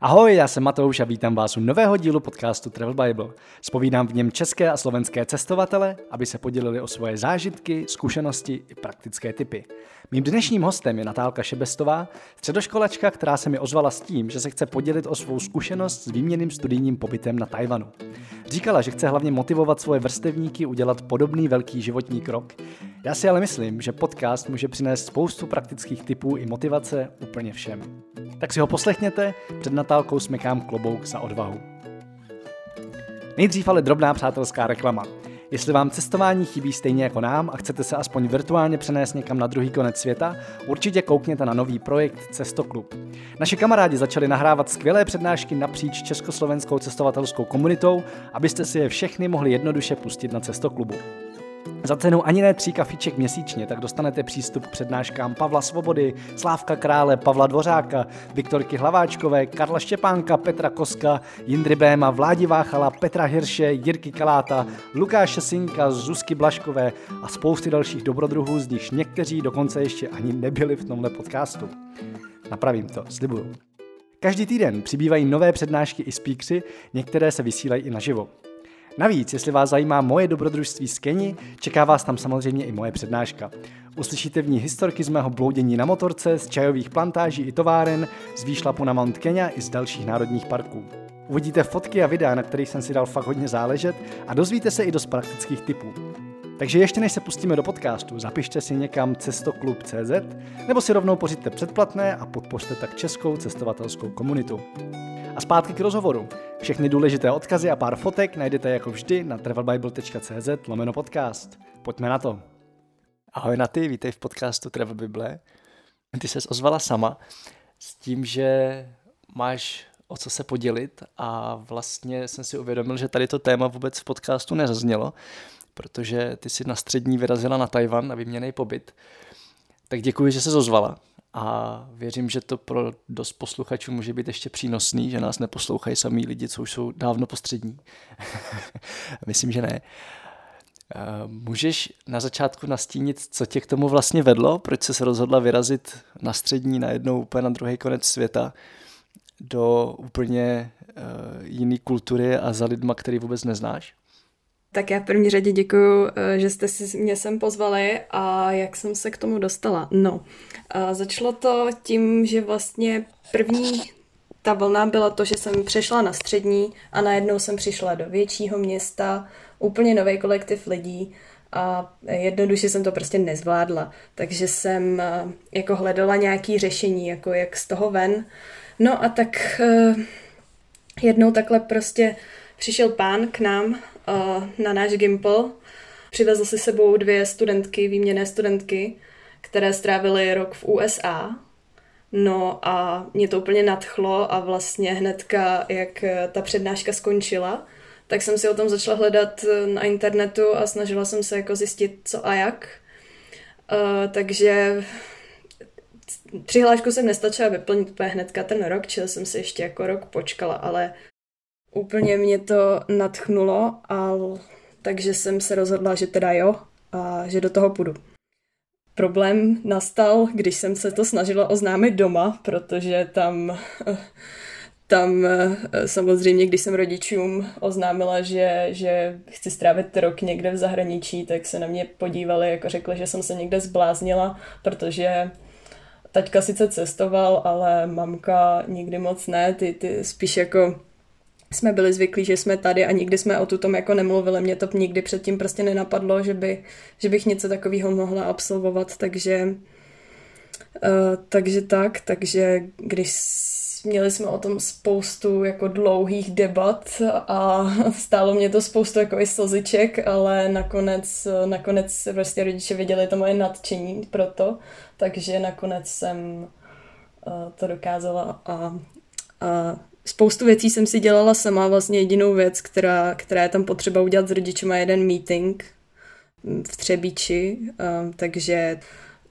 Ahoj, já jsem Matouš a vítám vás u nového dílu podcastu Travel Bible. Spovídám v něm české a slovenské cestovatele, aby se podělili o svoje zážitky, zkušenosti i praktické typy. Mým dnešním hostem je Natálka Šebestová, středoškolačka, která se mi ozvala s tím, že se chce podělit o svou zkušenost s výměným studijním pobytem na Tajvanu. Říkala, že chce hlavně motivovat svoje vrstevníky udělat podobný velký životní krok. Já si ale myslím, že podcast může přinést spoustu praktických typů i motivace úplně všem. Tak si ho poslechněte, před Natálkou smekám klobouk za odvahu. Nejdřív ale drobná přátelská reklama. Jestli vám cestování chybí stejně jako nám a chcete se aspoň virtuálně přenést někam na druhý konec světa, určitě koukněte na nový projekt Cestoklub. Naši kamarádi začali nahrávat skvělé přednášky napříč československou cestovatelskou komunitou, abyste si je všechny mohli jednoduše pustit na Cestoklubu. Za cenu ani ne tří kafiček měsíčně, tak dostanete přístup k přednáškám Pavla Svobody, Slávka Krále, Pavla Dvořáka, Viktorky Hlaváčkové, Karla Štěpánka, Petra Koska, Jindry Béma, Vládi Váchala, Petra Hirše, Jirky Kaláta, Lukáše Sinka, Zuzky Blaškové a spousty dalších dobrodruhů, z nichž někteří dokonce ještě ani nebyli v tomhle podcastu. Napravím to, slibuju. Každý týden přibývají nové přednášky i speakery, některé se vysílají i naživo. Navíc, jestli vás zajímá moje dobrodružství z Keni, čeká vás tam samozřejmě i moje přednáška. Uslyšíte v ní historky z mého bloudění na motorce, z čajových plantáží i továren, z výšlapu na Mount Kenya i z dalších národních parků. Uvidíte fotky a videa, na kterých jsem si dal fakt hodně záležet a dozvíte se i dost praktických tipů. Takže ještě než se pustíme do podcastu, zapište si někam cestoklub.cz nebo si rovnou pořiďte předplatné a podpořte tak českou cestovatelskou komunitu. A zpátky k rozhovoru. Všechny důležité odkazy a pár fotek najdete jako vždy na travelbible.cz lomeno podcast. Pojďme na to. Ahoj na ty, vítej v podcastu Travel Bible. Ty ses ozvala sama s tím, že máš o co se podělit a vlastně jsem si uvědomil, že tady to téma vůbec v podcastu nezaznělo, protože ty si na střední vyrazila na Tajvan na výměný pobyt. Tak děkuji, že se ozvala a věřím, že to pro dost posluchačů může být ještě přínosný, že nás neposlouchají samý lidi, co už jsou dávno postřední. Myslím, že ne. Eh, můžeš na začátku nastínit, co tě k tomu vlastně vedlo? Proč se rozhodla vyrazit na střední, najednou úplně na druhý konec světa do úplně uh, jiné kultury a za lidma, který vůbec neznáš? Tak já v první řadě děkuji, eh, že jste si mě sem pozvali a jak jsem se k tomu dostala. No, začalo to tím, že vlastně první ta vlna byla to, že jsem přešla na střední a najednou jsem přišla do většího města, úplně nový kolektiv lidí a jednoduše jsem to prostě nezvládla. Takže jsem eh, jako hledala nějaké řešení, jako jak z toho ven. No a tak eh, jednou takhle prostě přišel pán k nám na náš Gimple. Přivezl si sebou dvě studentky, výměné studentky, které strávily rok v USA. No a mě to úplně nadchlo a vlastně hnedka, jak ta přednáška skončila, tak jsem si o tom začala hledat na internetu a snažila jsem se jako zjistit, co a jak. Uh, takže přihlášku jsem nestačila vyplnit úplně hnedka ten rok, čili jsem si ještě jako rok počkala, ale úplně mě to natchnulo, a takže jsem se rozhodla, že teda jo a že do toho půjdu. Problém nastal, když jsem se to snažila oznámit doma, protože tam, tam samozřejmě, když jsem rodičům oznámila, že, že chci strávit rok někde v zahraničí, tak se na mě podívali, jako řekli, že jsem se někde zbláznila, protože taťka sice cestoval, ale mamka nikdy moc ne, ty, ty spíš jako jsme byli zvyklí, že jsme tady a nikdy jsme o tom jako nemluvili. Mě to nikdy předtím prostě nenapadlo, že, by, že bych něco takového mohla absolvovat, takže uh, takže tak, takže když měli jsme o tom spoustu jako dlouhých debat a stálo mě to spoustu jako i slziček, ale nakonec, nakonec prostě rodiče viděli to moje nadšení pro to, takže nakonec jsem uh, to dokázala a, a spoustu věcí jsem si dělala sama, vlastně jedinou věc, která, která je tam potřeba udělat s rodičema, jeden meeting v Třebíči, um, takže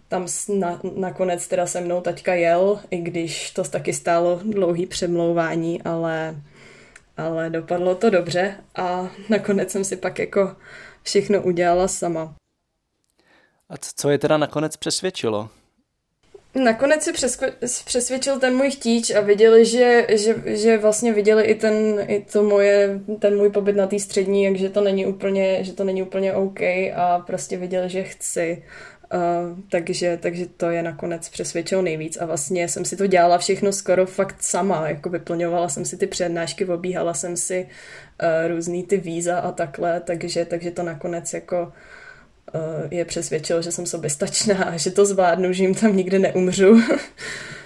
tam na, nakonec teda se mnou taťka jel, i když to taky stálo dlouhý přemlouvání, ale, ale dopadlo to dobře a nakonec jsem si pak jako všechno udělala sama. A co je teda nakonec přesvědčilo? Nakonec si přesvědčil ten můj chtíč a viděli, že, že, že vlastně viděli i ten, i to moje, ten můj pobyt na té střední, takže to není úplně, že to není úplně OK a prostě viděli, že chci. Uh, takže, takže to je nakonec přesvědčilo nejvíc a vlastně jsem si to dělala všechno skoro fakt sama, jako vyplňovala jsem si ty přednášky, obíhala jsem si uh, různý ty víza a takhle, takže, takže to nakonec jako uh, je přesvědčilo, že jsem soběstačná a že to zvládnu, že jim tam nikdy neumřu.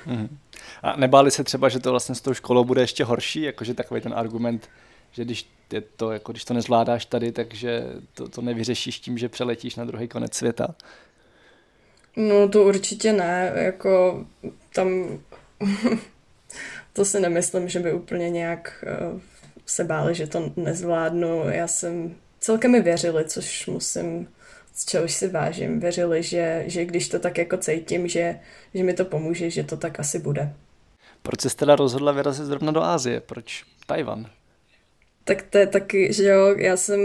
mm. A nebáli se třeba, že to vlastně s tou školou bude ještě horší, jakože takový ten argument, že když je to, jako když to nezvládáš tady, takže to, to nevyřešíš tím, že přeletíš na druhý konec světa? No to určitě ne, jako tam to si nemyslím, že by úplně nějak uh, se báli, že to nezvládnu. Já jsem celkem mi věřili, což musím, z čehož si vážím. Věřili, že, že když to tak jako cítím, že, že mi to pomůže, že to tak asi bude. Proč jsi teda rozhodla vyrazit zrovna do Ázie? Proč Tajvan? Tak to je taky, že jo, já jsem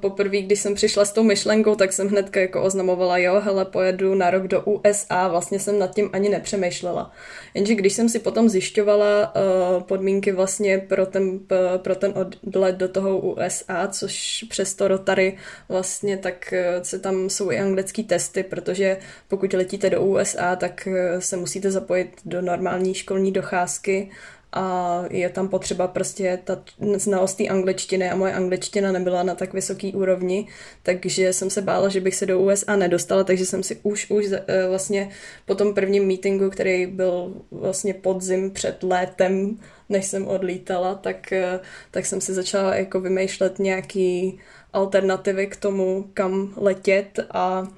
poprvé, když jsem přišla s tou myšlenkou, tak jsem hnedka jako oznamovala, jo, hele, pojedu na rok do USA, vlastně jsem nad tím ani nepřemýšlela. Jenže když jsem si potom zjišťovala uh, podmínky vlastně pro ten, pro ten odlet do toho USA, což přes to Rotary vlastně, tak uh, se tam jsou i anglické testy, protože pokud letíte do USA, tak uh, se musíte zapojit do normální školní docházky, a je tam potřeba prostě ta znalost té angličtiny a moje angličtina nebyla na tak vysoký úrovni, takže jsem se bála, že bych se do USA nedostala, takže jsem si už, už eh, vlastně po tom prvním meetingu, který byl vlastně podzim před létem, než jsem odlítala, tak, eh, tak jsem si začala jako vymýšlet nějaký alternativy k tomu, kam letět a,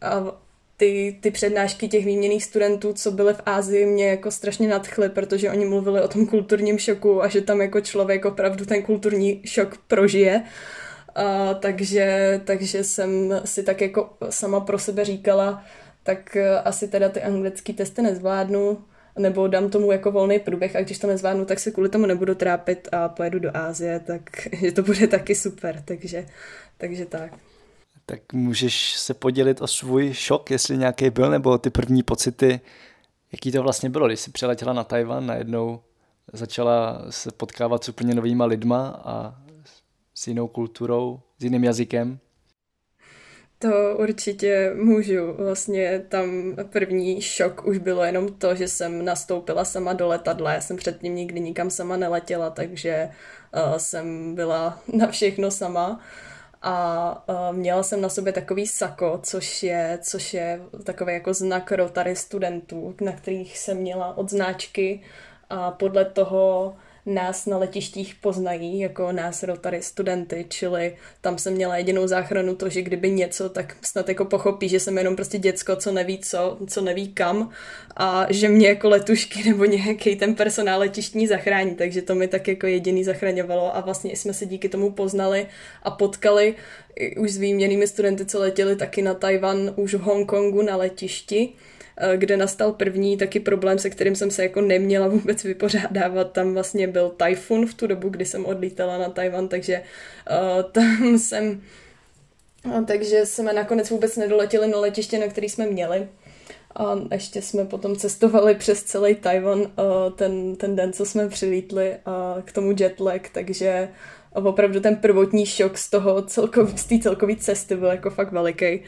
a ty, ty přednášky těch výměných studentů, co byly v Ázii, mě jako strašně nadchly, protože oni mluvili o tom kulturním šoku a že tam jako člověk opravdu ten kulturní šok prožije. A, takže, takže jsem si tak jako sama pro sebe říkala, tak asi teda ty anglické testy nezvládnu, nebo dám tomu jako volný průběh a když to nezvládnu, tak se kvůli tomu nebudu trápit a pojedu do Ázie, tak že to bude taky super, takže, takže tak tak můžeš se podělit o svůj šok, jestli nějaký byl, nebo ty první pocity, jaký to vlastně bylo, když jsi přiletěla na Tajvan, najednou začala se potkávat s úplně novýma lidma a s jinou kulturou, s jiným jazykem? To určitě můžu. Vlastně tam první šok už bylo jenom to, že jsem nastoupila sama do letadla. Já jsem předtím nikdy nikam sama neletěla, takže uh, jsem byla na všechno sama. Uh, a uh, měla jsem na sobě takový sako, což je, což je takový jako znak Rotary studentů, na kterých jsem měla odznáčky a podle toho nás na letištích poznají jako nás Rotary studenty, čili tam jsem měla jedinou záchranu to, že kdyby něco, tak snad jako pochopí, že jsem jenom prostě děcko, co neví co, co neví kam a že mě jako letušky nebo nějaký ten personál letištní zachrání, takže to mi tak jako jediný zachraňovalo a vlastně jsme se díky tomu poznali a potkali už s výměnými studenty, co letěli taky na Tajvan už v Hongkongu na letišti kde nastal první taky problém, se kterým jsem se jako neměla vůbec vypořádávat. Tam vlastně byl tajfun v tu dobu, kdy jsem odlítala na Tajvan, takže uh, tam jsem takže jsme nakonec vůbec nedoletěli na letiště, na který jsme měli. A ještě jsme potom cestovali přes celý Tajvan uh, ten, ten den, co jsme přilítli k tomu jetlag, takže opravdu ten prvotní šok z toho celkov, z té celkové cesty byl jako fakt veliký.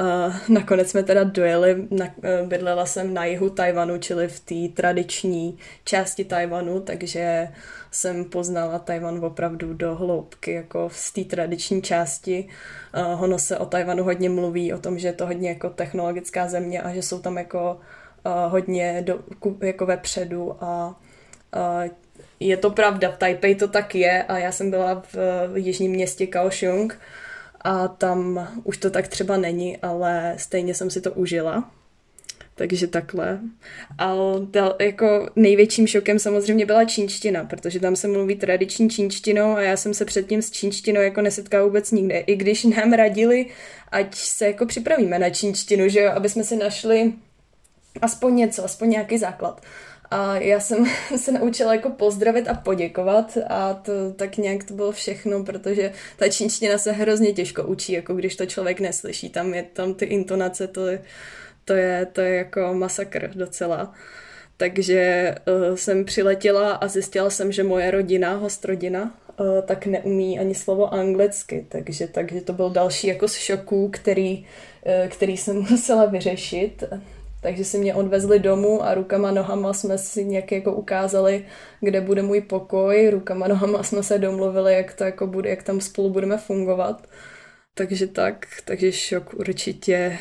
Uh, nakonec jsme teda dojeli, na, uh, bydlela jsem na jihu Tajvanu, čili v té tradiční části Tajvanu, takže jsem poznala Tajvan opravdu do hloubky, jako z té tradiční části. Uh, ono se o Tajvanu hodně mluví, o tom, že je to hodně jako technologická země a že jsou tam jako uh, hodně do, jako vepředu a uh, je to pravda, v Taipei to tak je a já jsem byla v, v jižním městě Kaohsiung a tam už to tak třeba není, ale stejně jsem si to užila. Takže takhle. Ale jako největším šokem samozřejmě byla čínština, protože tam se mluví tradiční čínštinou a já jsem se předtím s čínštinou jako nesetkala vůbec nikde. I když nám radili, ať se jako připravíme na čínštinu, že jo, aby jsme si našli aspoň něco, aspoň nějaký základ. A já jsem se naučila jako pozdravit a poděkovat a to tak nějak to bylo všechno, protože ta čínština se hrozně těžko učí, jako když to člověk neslyší. Tam je tam ty intonace, to to je, to je jako masakr docela. Takže uh, jsem přiletěla a zjistila jsem, že moje rodina, host rodina, uh, tak neumí ani slovo anglicky, takže, takže to byl další jako z šoků, který, uh, který jsem musela vyřešit. Takže si mě odvezli domů a rukama nohama jsme si nějak jako ukázali, kde bude můj pokoj. Rukama nohama jsme se domluvili, jak to jako bude, jak tam spolu budeme fungovat. Takže tak, takže šok určitě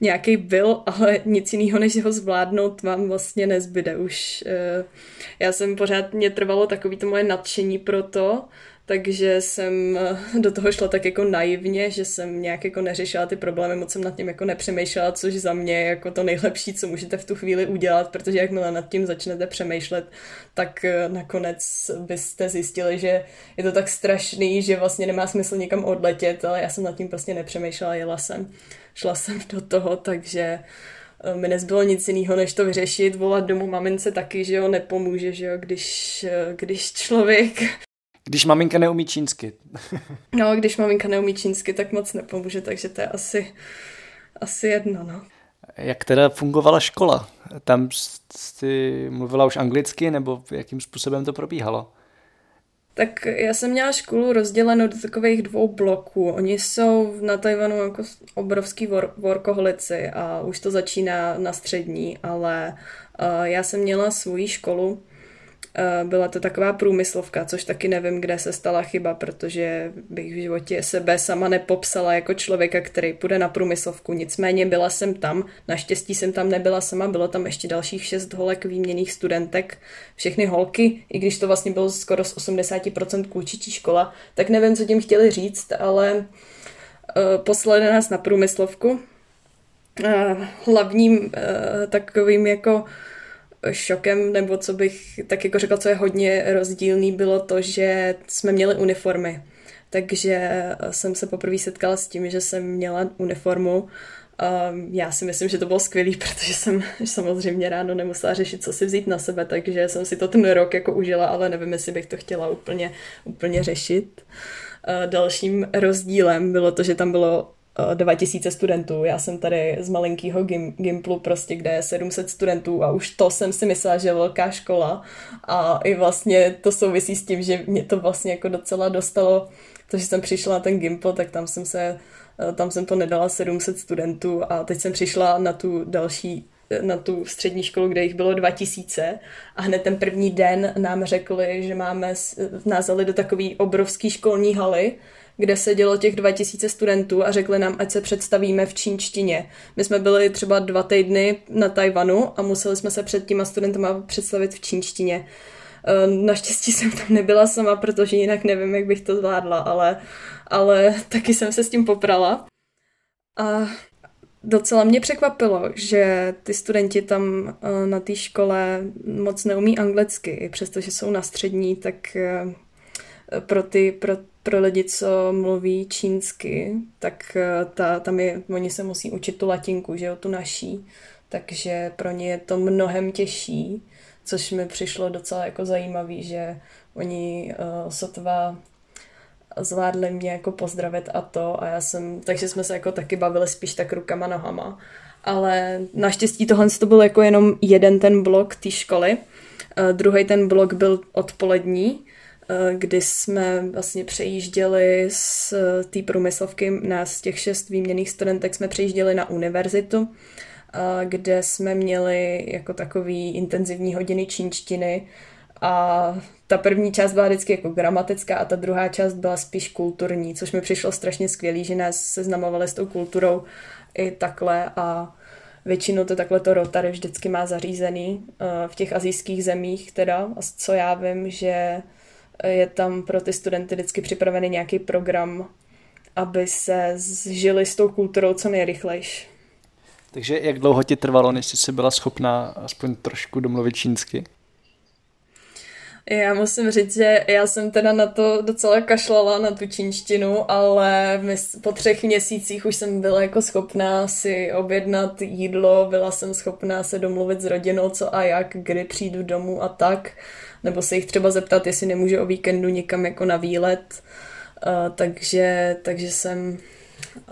nějaký byl, ale nic jiného, než ho zvládnout, vám vlastně nezbyde už. Eh, já jsem pořád, mě trvalo takový to moje nadšení pro to, takže jsem eh, do toho šla tak jako naivně, že jsem nějak jako neřešila ty problémy, moc jsem nad tím jako nepřemýšlela, což za mě je jako to nejlepší, co můžete v tu chvíli udělat, protože jakmile nad tím začnete přemýšlet, tak eh, nakonec byste zjistili, že je to tak strašný, že vlastně nemá smysl někam odletět, ale já jsem nad tím prostě nepřemýšlela, jela jsem, šla jsem do toho, takže eh, mi nezbylo nic jiného, než to vyřešit, volat domů mamince taky, že jo, nepomůže, že jo, když, když člověk když maminka neumí čínsky. no, když maminka neumí čínsky, tak moc nepomůže, takže to je asi, asi jedno, no. Jak teda fungovala škola? Tam jsi mluvila už anglicky, nebo jakým způsobem to probíhalo? Tak já jsem měla školu rozdělenou do takových dvou bloků. Oni jsou na Tajvanu jako obrovský wor- workoholici a už to začíná na střední, ale uh, já jsem měla svoji školu, byla to taková průmyslovka, což taky nevím, kde se stala chyba, protože bych v životě sebe sama nepopsala jako člověka, který půjde na průmyslovku. Nicméně byla jsem tam, naštěstí jsem tam nebyla sama, bylo tam ještě dalších šest holek výměných studentek, všechny holky, i když to vlastně bylo skoro z 80% kůčičí škola, tak nevím, co tím chtěli říct, ale uh, poslali nás na průmyslovku. Hlavním uh, takovým jako šokem, nebo co bych tak jako řekla, co je hodně rozdílný, bylo to, že jsme měli uniformy. Takže jsem se poprvé setkala s tím, že jsem měla uniformu. Já si myslím, že to bylo skvělý, protože jsem samozřejmě ráno nemusela řešit, co si vzít na sebe, takže jsem si to ten rok jako užila, ale nevím, jestli bych to chtěla úplně, úplně řešit. Dalším rozdílem bylo to, že tam bylo 2000 studentů. Já jsem tady z malinkého gim, Gimplu, prostě, kde je 700 studentů a už to jsem si myslela, že je velká škola a i vlastně to souvisí s tím, že mě to vlastně jako docela dostalo, to, že jsem přišla na ten Gimpl, tak tam jsem se tam jsem to nedala 700 studentů a teď jsem přišla na tu další na tu střední školu, kde jich bylo 2000 a hned ten první den nám řekli, že máme, nás do takové obrovské školní haly, kde se dělo těch 2000 studentů a řekli nám, ať se představíme v čínštině. My jsme byli třeba dva týdny na Tajvanu a museli jsme se před těma studentama představit v čínštině. Eh, naštěstí jsem tam nebyla sama, protože jinak nevím, jak bych to zvládla, ale, ale taky jsem se s tím poprala. A docela mě překvapilo, že ty studenti tam eh, na té škole moc neumí anglicky, přestože jsou na střední, tak eh, pro ty, pro pro lidi, co mluví čínsky, tak eh, ta, tam je, oni se musí učit tu latinku, že jo, tu naší, takže pro ně je to mnohem těžší, což mi přišlo docela jako zajímavý, že oni uh, sotva zvládli mě jako pozdravit a to. A já jsem, takže jsme se jako taky bavili spíš tak rukama, nohama, ale naštěstí tohle to byl jako jenom jeden ten blok té školy, uh, druhý ten blok byl odpolední, Eh, kdy jsme vlastně přejížděli z eh, té průmyslovky, nás těch šest výměných studentek jsme přejížděli na univerzitu, eh, kde jsme měli jako takový intenzivní hodiny čínštiny. A ta první část byla vždycky jako gramatická a ta druhá část byla spíš kulturní, což mi přišlo strašně skvělý, že nás seznamovali s tou kulturou i takhle a většinou to takhle to Rotary vždycky má zařízený v těch azijských zemích teda, a co já vím, že je tam pro ty studenty vždycky připravený nějaký program, aby se zžili s tou kulturou co nejrychlejš. Takže jak dlouho ti trvalo, než jsi byla schopná aspoň trošku domluvit čínsky? Já musím říct, že já jsem teda na to docela kašlala, na tu čínštinu, ale po třech měsících už jsem byla jako schopná si objednat jídlo, byla jsem schopná se domluvit s rodinou, co a jak, kdy přijdu domů a tak nebo se jich třeba zeptat, jestli nemůže o víkendu někam jako na výlet. Uh, takže, takže jsem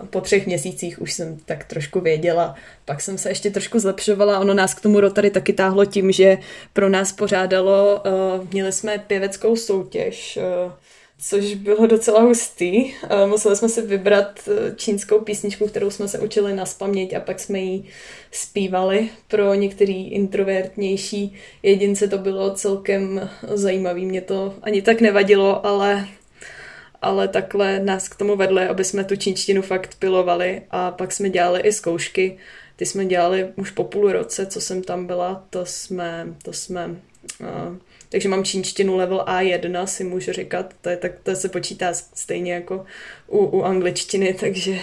po třech měsících už jsem tak trošku věděla. Pak jsem se ještě trošku zlepšovala. Ono nás k tomu Rotary taky táhlo tím, že pro nás pořádalo, uh, měli jsme pěveckou soutěž, uh, což bylo docela hustý. Museli jsme si vybrat eh, čínskou písničku, kterou jsme se učili na spaměť a pak jsme ji zpívali. Pro některý introvertnější jedince to bylo celkem zajímavý. Mě to ani tak nevadilo, ale ale takhle nás k tomu vedli, aby jsme tu čínštinu fakt pilovali a pak jsme dělali i zkoušky. Ty jsme dělali už po půl roce, co jsem tam byla, to jsme, to jsme uh, takže mám čínštinu level A1, si můžu říkat, to, je, tak, to se počítá stejně jako u, u angličtiny, takže,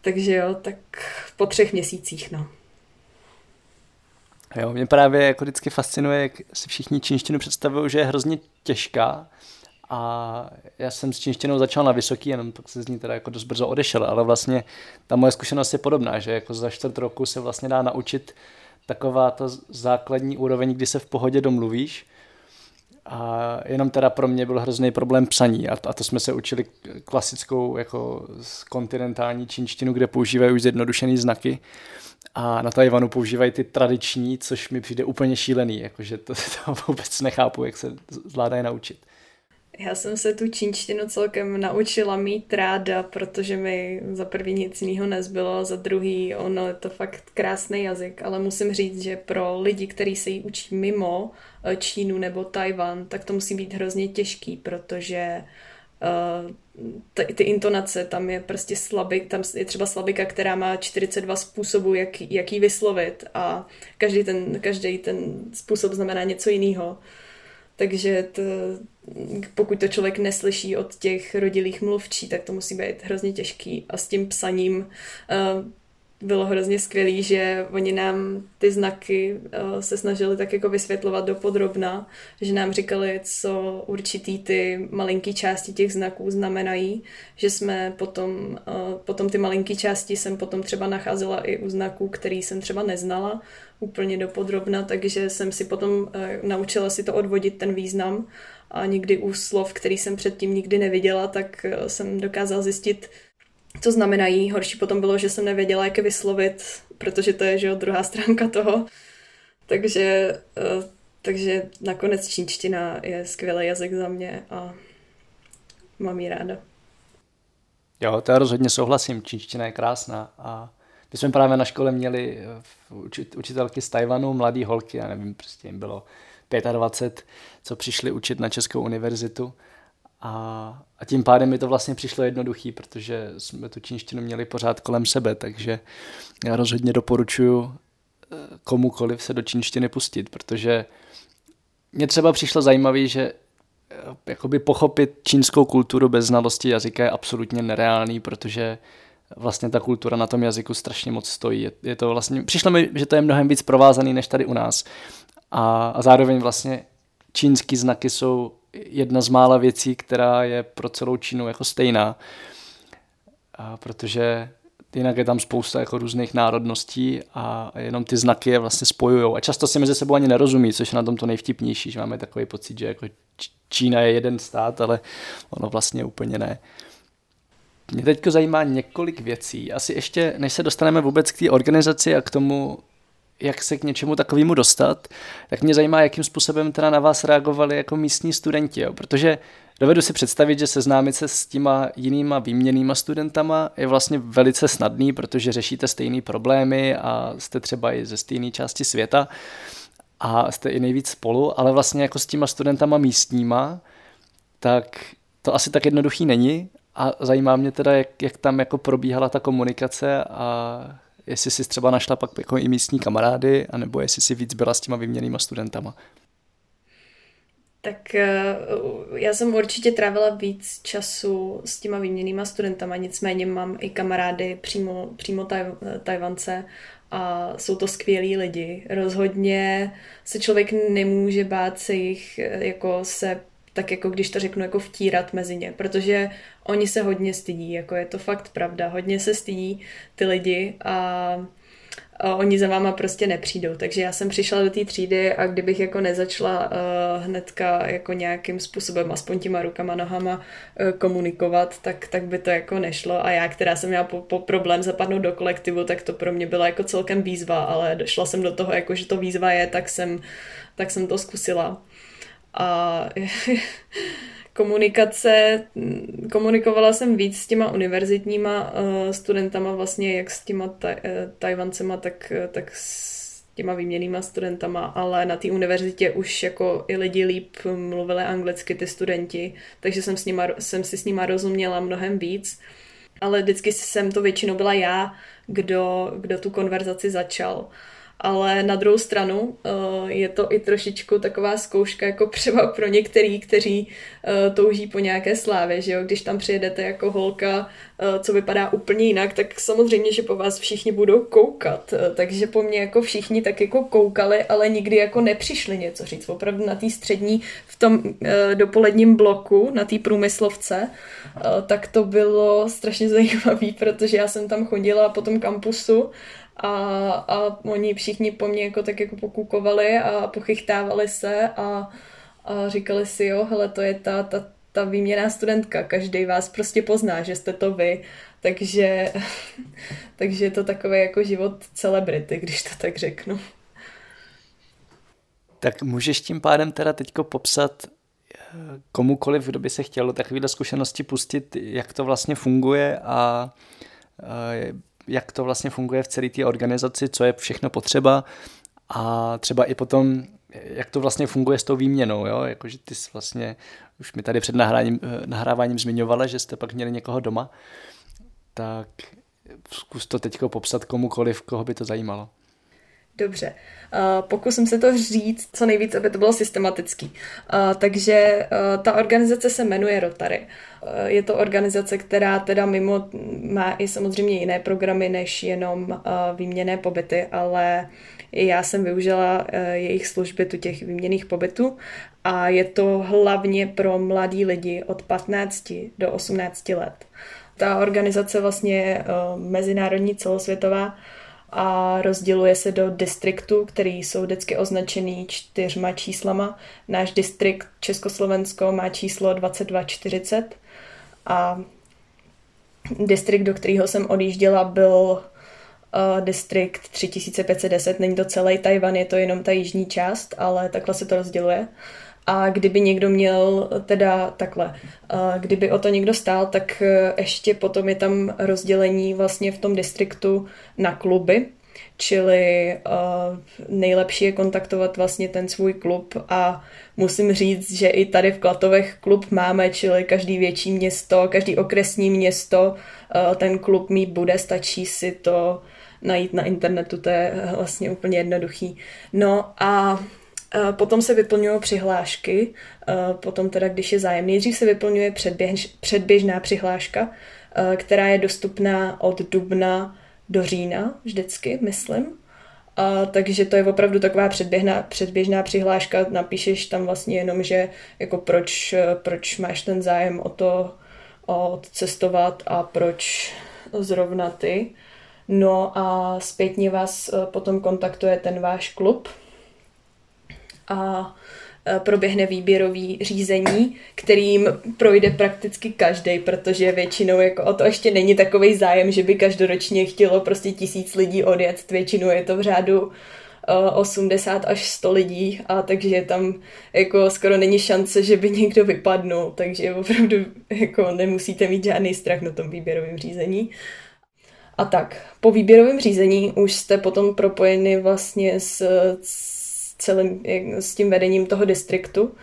takže jo, tak po třech měsících, no. Jo, mě právě jako vždycky fascinuje, jak si všichni čínštinu představují, že je hrozně těžká, a já jsem s čínštinou začal na vysoký, jenom pak se z ní teda jako dost brzo odešel, ale vlastně ta moje zkušenost je podobná, že jako za čtvrt roku se vlastně dá naučit taková ta základní úroveň, kdy se v pohodě domluvíš. A jenom teda pro mě byl hrozný problém psaní a, a to jsme se učili klasickou jako kontinentální čínštinu, kde používají už zjednodušený znaky a na Tajvanu používají ty tradiční, což mi přijde úplně šílený, jakože to, to vůbec nechápu, jak se zvládají naučit. Já jsem se tu čínštinu celkem naučila mít ráda, protože mi za první nic jiného nezbylo, za druhý ono je to fakt krásný jazyk, ale musím říct, že pro lidi, kteří se ji učí mimo eh, Čínu nebo Tajvan, tak to musí být hrozně těžký, protože uh, ty, ty intonace, tam je prostě slabik, tam je třeba slabika, která má 42 způsobů, jak, jak ji vyslovit a každý ten, každý ten způsob znamená něco jiného. Takže to, pokud to člověk neslyší od těch rodilých mluvčí, tak to musí být hrozně těžký. A s tím psaním uh, bylo hrozně skvělý, že oni nám ty znaky uh, se snažili tak jako vysvětlovat do podrobna, že nám říkali, co určitý ty malinký části těch znaků znamenají, že jsme potom, uh, potom ty malinký části jsem potom třeba nacházela i u znaků, který jsem třeba neznala úplně do podrobna, takže jsem si potom uh, naučila si to odvodit ten význam. A někdy u slov, který jsem předtím nikdy neviděla, tak jsem dokázala zjistit, co znamenají. Horší potom bylo, že jsem nevěděla, jak je vyslovit, protože to je že jo, druhá stránka toho. Takže, eh, takže nakonec čínština je skvělý jazyk za mě a mám ji ráda. Jo, to já rozhodně souhlasím, čínština je krásná a my jsme právě na škole měli eh, učit, učitelky z Tajvanu, mladý holky, já nevím, prostě jim bylo 25, co přišli učit na Českou univerzitu a, a tím pádem mi to vlastně přišlo jednoduchý, protože jsme tu čínštinu měli pořád kolem sebe, takže já rozhodně doporučuji eh, komukoliv se do čínštiny pustit, protože mě třeba přišlo zajímavé, že eh, jakoby pochopit čínskou kulturu bez znalosti jazyka je absolutně nereálný, protože vlastně ta kultura na tom jazyku strašně moc stojí. Je, je to vlastně, přišlo mi, že to je mnohem víc provázaný než tady u nás. A, a zároveň vlastně čínský znaky jsou jedna z mála věcí, která je pro celou Čínu jako stejná. A protože jinak je tam spousta jako různých národností a jenom ty znaky je vlastně spojují. A často si mezi sebou ani nerozumí, což je na tom to nejvtipnější, že máme takový pocit, že jako Čína je jeden stát, ale ono vlastně úplně ne. Mě teď zajímá několik věcí. Asi ještě, než se dostaneme vůbec k té organizaci a k tomu, jak se k něčemu takovému dostat, tak mě zajímá, jakým způsobem teda na vás reagovali jako místní studenti, jo? protože dovedu si představit, že seznámit se s těma jinýma výměnýma studentama je vlastně velice snadný, protože řešíte stejné problémy a jste třeba i ze stejné části světa a jste i nejvíc spolu, ale vlastně jako s těma studentama místníma, tak to asi tak jednoduchý není a zajímá mě teda, jak, jak tam jako probíhala ta komunikace a jestli jsi třeba našla pak jako i místní kamarády, anebo jestli jsi víc byla s těma vyměnýma studentama. Tak eh, já jsem určitě trávila víc času s těma výměnýma studentama, nicméně mám i kamarády přímo, přímo taj, Tajvance a jsou to skvělí lidi. Rozhodně se člověk nemůže bát se jich eh, jako se tak jako když to řeknu, jako vtírat mezi ně, protože oni se hodně stydí, jako je to fakt pravda, hodně se stydí ty lidi a oni za váma prostě nepřijdou. Takže já jsem přišla do té třídy a kdybych jako nezačala uh, hnedka jako nějakým způsobem, aspoň těma rukama, nohama uh, komunikovat, tak, tak by to jako nešlo. A já, která jsem měla po, po problém zapadnout do kolektivu, tak to pro mě byla jako celkem výzva, ale došla jsem do toho, jako že to výzva je, tak jsem, tak jsem to zkusila. A komunikace, komunikovala jsem víc s těma univerzitníma uh, studentama, vlastně jak s těma uh, Tajvancema, tak, tak s těma výměnýma studentama, ale na té univerzitě už jako i lidi líp mluvili anglicky, ty studenti, takže jsem, s nima, jsem si s nima rozuměla mnohem víc. Ale vždycky jsem to většinou byla já, kdo, kdo tu konverzaci začal. Ale na druhou stranu uh, je to i trošičku taková zkouška jako třeba pro některý, kteří uh, touží po nějaké slávě, že jo, když tam přijedete jako holka, uh, co vypadá úplně jinak, tak samozřejmě, že po vás všichni budou koukat, takže po mně jako všichni tak jako koukali, ale nikdy jako nepřišli něco říct, opravdu na té střední, v tom dopoledním bloku, na té průmyslovce, tak to bylo strašně zajímavé, protože já jsem tam chodila po tom kampusu a, a oni všichni po mně jako tak jako pokukovali a pochychtávali se a, a říkali si, jo, hele, to je ta, ta, ta výměná studentka, každý vás prostě pozná, že jste to vy, takže, takže je to takový jako život celebrity, když to tak řeknu. Tak můžeš tím pádem teda teďko popsat eh, komukoliv, kdo by se chtěl takovéhle zkušenosti pustit, jak to vlastně funguje a eh, jak to vlastně funguje v celé té organizaci, co je všechno potřeba a třeba i potom, jak to vlastně funguje s tou výměnou, jo? Jakože ty jsi vlastně, už mi tady před nahráním, nahráváním zmiňovala, že jste pak měli někoho doma, tak zkus to teď popsat komukoliv, koho by to zajímalo. Dobře, uh, pokusím se to říct co nejvíc, aby to bylo systematický. Uh, takže uh, ta organizace se jmenuje Rotary. Je to organizace, která teda mimo má i samozřejmě jiné programy než jenom výměné pobyty, ale já jsem využila jejich služby tu těch výměných pobytů a je to hlavně pro mladí lidi od 15 do 18 let. Ta organizace vlastně je mezinárodní celosvětová a rozděluje se do distriktů, které jsou vždycky označený čtyřma číslama. Náš distrikt Československo má číslo 2240 a distrikt, do kterého jsem odjížděla, byl uh, distrikt 3510. Není to celý Tajvan, je to jenom ta jižní část, ale takhle se to rozděluje. A kdyby někdo měl teda takhle, kdyby o to někdo stál, tak e, ještě potom je tam rozdělení vlastně v tom distriktu na kluby, čili uh, nejlepší je kontaktovat vlastně ten svůj klub a musím říct, že i tady v Klatovech klub máme, čili každý větší město, každý okresní město uh, ten klub mít bude, stačí si to najít na internetu, to je vlastně úplně jednoduchý. No a Potom se vyplňují přihlášky, potom teda, když je zájem. Nejdřív se vyplňuje předběž, předběžná přihláška, která je dostupná od dubna do října vždycky, myslím. A, takže to je opravdu taková předběžná, předběžná přihláška. Napíšeš tam vlastně jenom, že jako proč, proč máš ten zájem o to odcestovat a proč zrovna ty. No a zpětně vás potom kontaktuje ten váš klub, a proběhne výběrový řízení, kterým projde prakticky každý, protože většinou jako o to ještě není takový zájem, že by každoročně chtělo prostě tisíc lidí odjet. Většinou je to v řádu 80 e, až 100 lidí a takže tam jako skoro není šance, že by někdo vypadnul, takže opravdu jako nemusíte mít žádný strach na tom výběrovém řízení. A tak, po výběrovém řízení už jste potom propojeni vlastně s, s celým, s tím vedením toho distriktu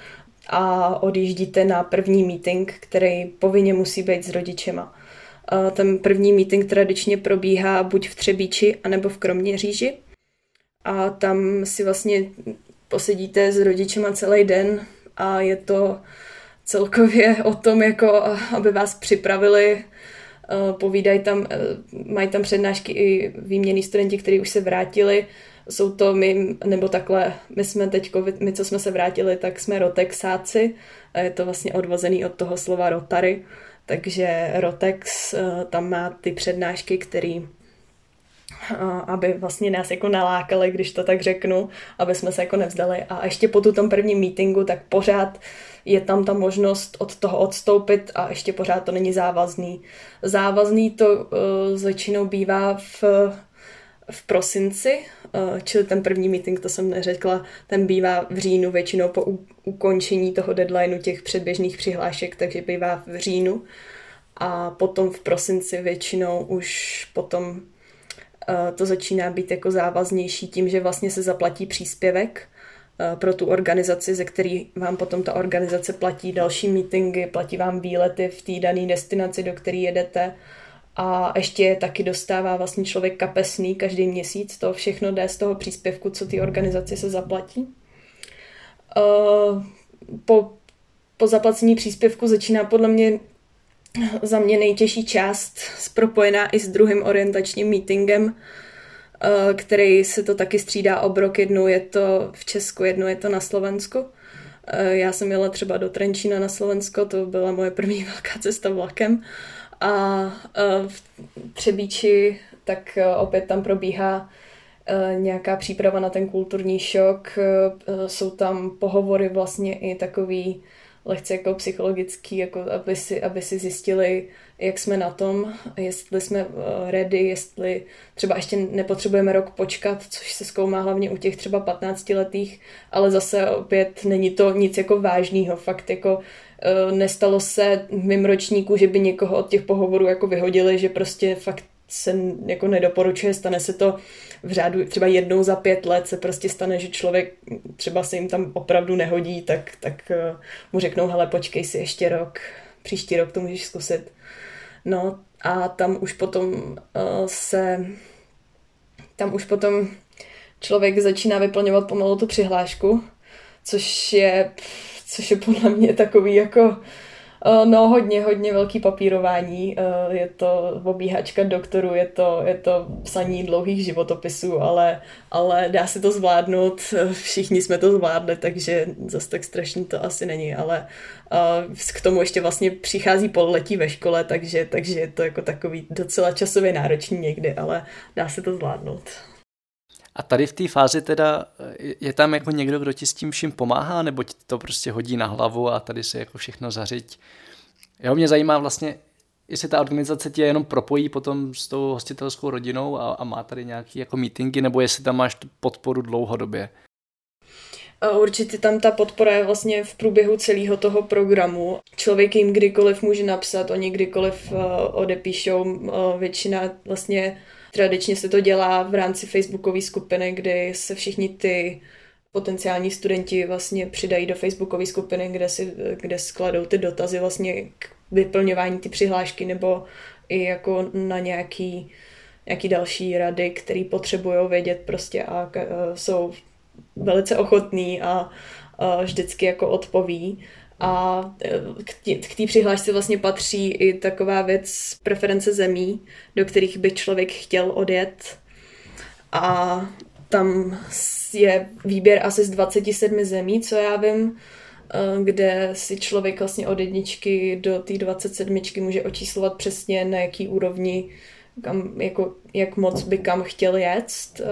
a odjíždíte na první meeting, který povinně musí být s rodičema. Ten první meeting tradičně probíhá buď v Třebíči, anebo v Kroměříži. A tam si vlastně posedíte s rodičema celý den a je to celkově o tom, jako aby vás připravili, povídají tam, mají tam přednášky i výmění studenti, kteří už se vrátili, jsou to my, nebo takhle, my jsme teď, my co jsme se vrátili, tak jsme rotexáci, a je to vlastně odvozený od toho slova rotary, takže Rotex eh, tam má ty přednášky, který aby vlastně nás jako nalákali, když to tak řeknu, aby jsme se jako nevzdali. A ještě po tom prvním meetingu, tak pořád je tam ta možnost od toho odstoupit a ještě pořád to není závazný. Závazný to uh, většinou bývá v, v prosinci, čili ten první meeting, to jsem neřekla, ten bývá v říjnu většinou po ukončení toho deadlineu těch předběžných přihlášek, takže bývá v říjnu. A potom v prosinci většinou už potom Eh, to začíná být jako závaznější tím, že vlastně se zaplatí příspěvek eh, pro tu organizaci, ze který vám potom ta organizace platí další meetingy, platí vám výlety v té dané destinaci, do které jedete a ještě taky dostává vlastně člověk kapesný každý měsíc, to všechno jde z toho příspěvku, co ty organizaci se zaplatí. Po, po zaplacení příspěvku začíná podle mě za mě nejtěžší část, propojená i s druhým orientačním meetingem, který se to taky střídá obrok. Jednou je to v Česku, jednou je to na Slovensku. Já jsem jela třeba do Trenčína na Slovensko, to byla moje první velká cesta vlakem. A v Třebíči tak opět tam probíhá nějaká příprava na ten kulturní šok. Jsou tam pohovory vlastně i takový lehce jako psychologický, jako aby, si, aby si zjistili, jak jsme na tom, jestli jsme ready, jestli třeba ještě nepotřebujeme rok počkat, což se zkoumá hlavně u těch třeba 15 letých, ale zase opět není to nic jako vážného, fakt jako nestalo se v mým ročníku, že by někoho od těch pohovorů jako vyhodili, že prostě fakt se jako nedoporučuje, stane se to v řádu třeba jednou za pět let se prostě stane, že člověk třeba se jim tam opravdu nehodí, tak, tak eh, mu řeknou, hele, počkej si ještě rok, příští rok to můžeš zkusit. No a tam už potom uh, se, tam už potom člověk začíná vyplňovat pomalu tu přihlášku, což je, což je podle mě takový jako Eh, no, hodně, hodně velký papírování. Eh, je to obíhačka doktoru, je to, je to psaní dlouhých životopisů, ale, ale dá se to zvládnout. Všichni jsme to zvládli, takže zase tak strašný to asi není, ale eh, k tomu ještě vlastně přichází pololetí ve škole, takže, takže je to jako takový docela časově náročný někdy, ale dá se to zvládnout. A tady v té fázi teda je tam jako někdo, kdo ti s tím vším pomáhá, nebo ti to prostě hodí na hlavu a tady se jako všechno zařiď? Jo, mě zajímá vlastně, jestli ta organizace tě jenom propojí potom s tou hostitelskou rodinou a, a má tady nějaký jako meetingy, nebo jestli tam máš podporu dlouhodobě? Určitě tam ta podpora je vlastně v průběhu celého toho programu. Člověk jim kdykoliv může napsat, oni kdykoliv uh, odepíšou. Většina vlastně Tradičně se to dělá v rámci facebookové skupiny, kdy se všichni ty potenciální studenti vlastně přidají do facebookové skupiny, kde, si, kde skladou ty dotazy vlastně k vyplňování ty přihlášky nebo i jako na nějaký, nějaký další rady, který potřebují vědět prostě a jsou velice ochotní a, a vždycky jako odpoví. A k té přihlášce vlastně patří i taková věc preference zemí, do kterých by člověk chtěl odjet. A tam je výběr asi z 27 zemí, co já vím, e, kde si člověk vlastně od jedničky do té 27 může očíslovat přesně na jaký úrovni, kam, jako, jak moc by kam chtěl jet. E,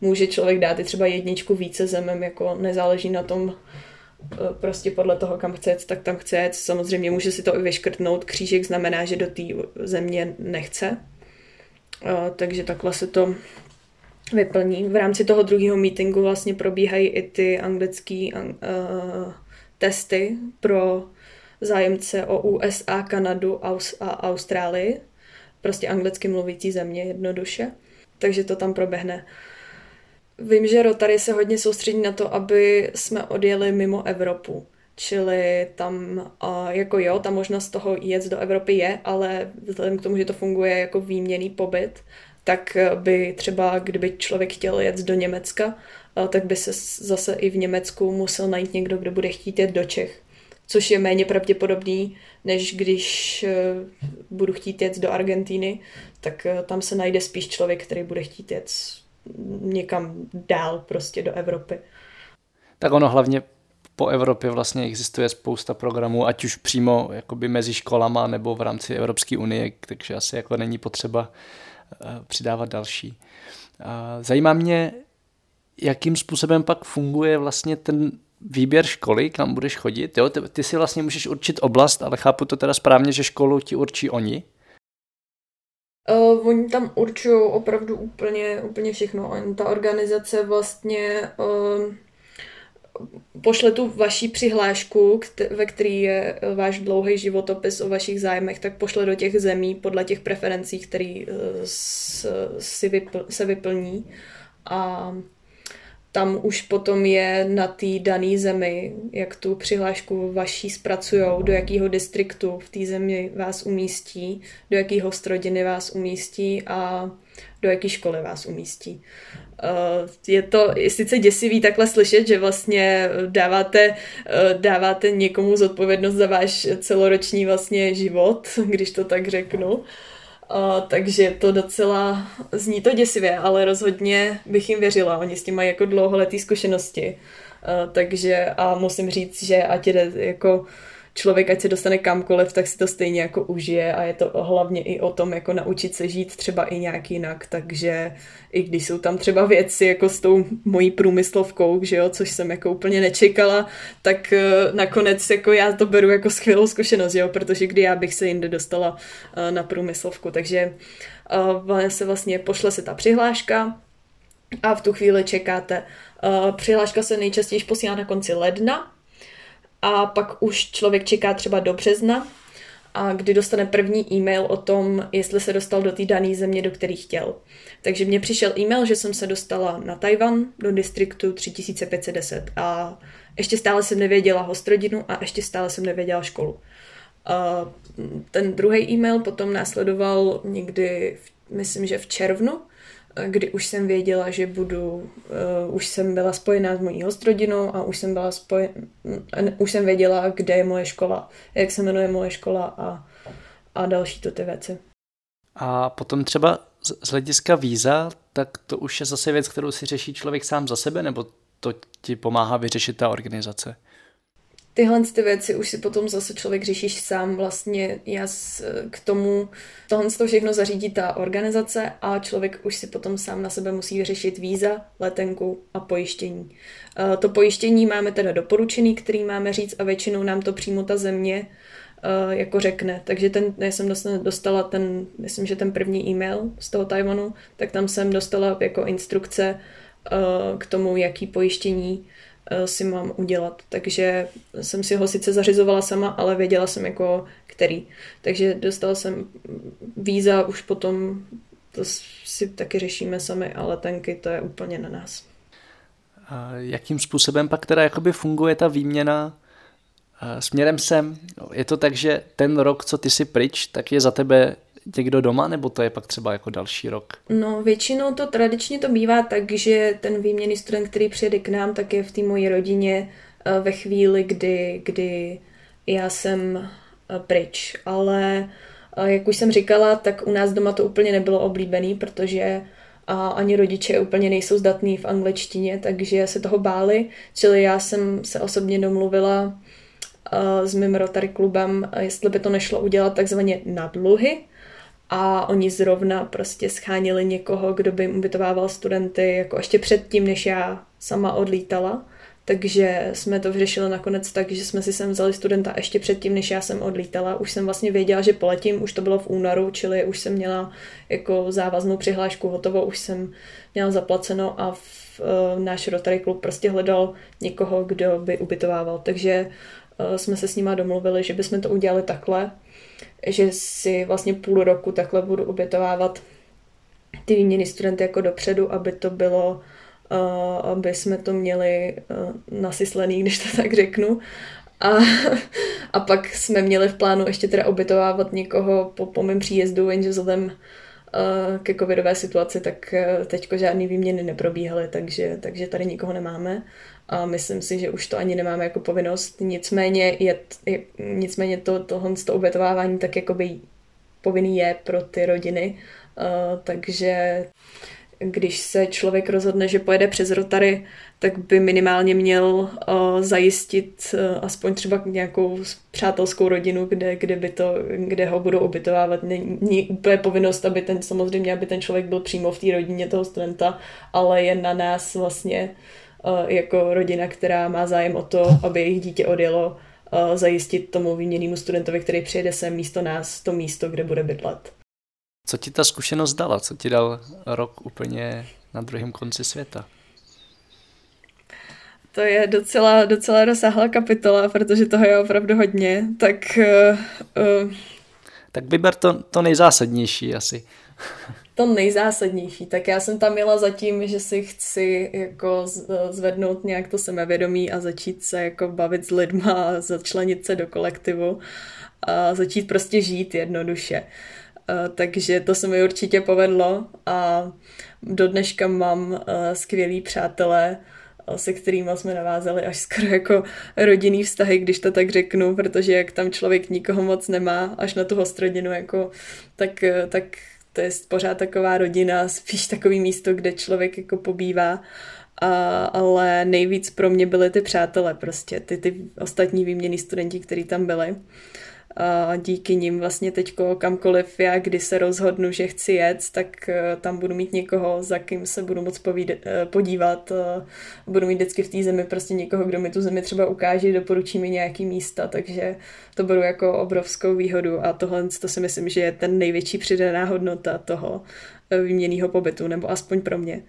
může člověk dát i třeba jedničku více zemem, jako nezáleží na tom, Eh, prostě podle toho, kam chce jet, tak tam chce jet. Samozřejmě může si to i vyškrtnout. Křížek znamená, že do té země nechce. Eh, takže takhle se to vyplní. V rámci toho druhého meetingu vlastně probíhají i ty anglické uh, testy pro zájemce o USA, Kanadu a Austrálii. Prostě anglicky mluvící země jednoduše. Takže to tam proběhne. Vím, že Rotary se hodně soustředí na to, aby jsme odjeli mimo Evropu. Čili tam, jako jo, ta možnost toho jet do Evropy je, ale vzhledem k tomu, že to funguje jako výměný pobyt, tak by třeba, kdyby člověk chtěl jet do Německa, tak by se zase i v Německu musel najít někdo, kdo bude chtít jet do Čech. Což je méně pravděpodobný, než když e, budu chtít jet do Argentíny, tak e, tam se najde spíš člověk, který bude chtít jet někam dál prostě do Evropy. Tak ono hlavně po Evropě vlastně existuje spousta programů, ať už přímo jakoby mezi školama nebo v rámci Evropské unie, takže asi jako není potřeba přidávat další. Zajímá mě, jakým způsobem pak funguje vlastně ten výběr školy, kam budeš chodit. Jo? Ty, ty si vlastně můžeš určit oblast, ale chápu to teda správně, že školu ti určí oni. Uh, oni tam určují opravdu úplně, úplně všechno. Ta organizace vlastně uh, pošle tu vaší přihlášku, ve který je eh, váš dlouhý životopis o vašich zájmech, tak pošle do těch zemí podle těch preferencí, které uh, si vypl, se vyplní. A tam už potom je na té dané zemi, jak tu přihlášku vaší zpracujou, do jakého distriktu v té zemi vás umístí, do jakého strodiny vás umístí a do jaké školy vás umístí. Eh, je to sice děsivý takhle slyšet, že vlastně dáváte, eh, dáváte někomu zodpovědnost za váš celoroční vlastně život, když to tak řeknu, Takže to docela zní to děsivě, ale rozhodně bych jim věřila. Oni s tím mají jako dlouholetý zkušenosti. Uh, takže a musím říct, že ať jde jako člověk, ať se dostane kamkoliv, tak si to stejně jako užije a je to hlavně i o tom, jako naučit se žít třeba i nějak jinak, takže i když jsou tam třeba věci jako s tou mojí průmyslovkou, že jo, což jsem jako úplně nečekala, tak uh, nakonec jako já to beru jako skvělou zkušenost, jo, protože kdy já bych se jinde dostala uh, na průmyslovku, takže uh, se vlastně pošle se ta přihláška a v tu chvíli čekáte. Přihláška se nejčastěji posílá na konci ledna, a pak už člověk čeká třeba do března, a kdy dostane první e-mail o tom, jestli se dostal do té dané země, do které chtěl. Takže mně přišel e-mail, že jsem se dostala na Tajvan do distriktu 3510 a ještě stále jsem nevěděla hostrodinu a ještě stále jsem nevěděla školu. A ten druhý e-mail potom následoval někdy, myslím, že v červnu kdy už jsem věděla, že budu, uh, už jsem byla spojená s mojí hostrodinou a už jsem byla spojen, už jsem věděla, kde je moje škola, jak se jmenuje moje škola a, a další to ty věci. A potom třeba z hlediska víza, tak to už je zase věc, kterou si řeší člověk sám za sebe, nebo to ti pomáhá vyřešit ta organizace? Tyhle ty věci už si potom zase člověk řešíš sám vlastně já k tomu, tohle to všechno zařídí ta organizace a člověk už si potom sám na sebe musí vyřešit víza, letenku a pojištění. Eh, to pojištění máme teda doporučený, který máme říct a většinou nám to přímo ta země eh, jako řekne. Takže ten, já jsem dostala ten, myslím, že ten první e-mail z toho Tajvanu, tak tam jsem dostala jako instrukce eh, k tomu, jaký pojištění si mám udělat. Takže jsem si ho sice zařizovala sama, ale věděla jsem jako který. Takže dostala jsem víza už potom, to si taky řešíme sami, ale tenky to je úplně na nás. A jakým způsobem pak teda jakoby funguje ta výměna eh, směrem sem? Je to tak, že ten rok, co ty si pryč, tak je za tebe někdo doma, nebo to je pak třeba jako další rok? No většinou to tradičně to bývá tak, že ten výměný student, který přijede k nám, tak je v té mojí rodině eh, ve chvíli, kdy, kdy já jsem eh, pryč. Ale eh, jak už jsem říkala, tak u nás doma to úplně nebylo oblíbený, protože a ani rodiče úplně nejsou zdatní v angličtině, takže se toho báli. Čili já jsem se osobně domluvila s mým Rotary klubem, jestli by to nešlo udělat takzvaně na dluhy, a oni zrovna prostě schánili někoho, kdo by ubytovával studenty jako ještě předtím, než já sama odlítala. Takže jsme to vyřešili nakonec tak, že jsme si sem vzali studenta ještě předtím, než já jsem odlítala. Už jsem vlastně věděla, že poletím, už to bylo v únoru, čili už jsem měla jako závaznou přihlášku hotovou, už jsem měla zaplaceno a v, uh, náš Rotary klub prostě hledal někoho, kdo by ubytovával. Takže uh, jsme se s nima domluvili, že bychom to udělali takhle že si vlastně půl roku takhle budu obětovávat ty výměny studenty jako dopředu, aby to bylo, uh, aby jsme to měli uh, nasyslený, když to tak řeknu. A, a pak jsme měli v plánu ještě teda obytovávat někoho po, po mém příjezdu, jenže vzhledem uh, ke covidové situaci, tak teďko žádný výměny neprobíhaly, takže, takže tady nikoho nemáme a myslím si, že už to ani nemáme jako povinnost. Nicméně, je, je, nicméně to, tohle to obětovávání tak jakoby povinný je pro ty rodiny, uh, takže když se člověk rozhodne, že pojede přes Rotary, tak by minimálně měl uh, zajistit uh, aspoň třeba nějakou přátelskou rodinu, kde, kde, by to, kde ho budou ubytovávat. Není úplně povinnost, aby ten, samozřejmě, aby ten člověk byl přímo v té rodině toho studenta, ale je na nás vlastně jako rodina, která má zájem o to, aby jejich dítě odjelo, uh, zajistit tomu výměnému studentovi, který přijede sem místo nás, to místo, kde bude bydlet. Co ti ta zkušenost dala? Co ti dal rok úplně na druhém konci světa? To je docela, docela rozsáhlá kapitola, protože toho je opravdu hodně, tak... Uh, uh, tak vyber to, to nejzásadnější asi. to nejzásadnější, tak já jsem tam měla zatím, že si chci jako zvednout nějak to sebevědomí a začít se jako bavit s lidma začlenit se do kolektivu a začít prostě žít jednoduše. Takže to se mi určitě povedlo a do dneška mám skvělý přátelé, se kterými jsme navázali až skoro jako rodinný vztahy, když to tak řeknu, protože jak tam člověk nikoho moc nemá, až na tu hostrodinu, jako, tak, tak to je pořád taková rodina, spíš takový místo, kde člověk jako pobývá. A, ale nejvíc pro mě byly ty přátelé prostě, ty, ty ostatní výměný studenti, kteří tam byli a díky nim vlastně teďko kamkoliv já, kdy se rozhodnu, že chci jet, tak eh, tam budu mít někoho, za kým se budu moc eh, podívat. Eh, budu mít vždycky v té zemi prostě někoho, kdo mi tu zemi třeba ukáže, doporučí mi nějaký místa, takže to beru jako obrovskou výhodu a tohle to si myslím, že je ten největší přidaná hodnota toho výměného pobytu, nebo aspoň pro mě.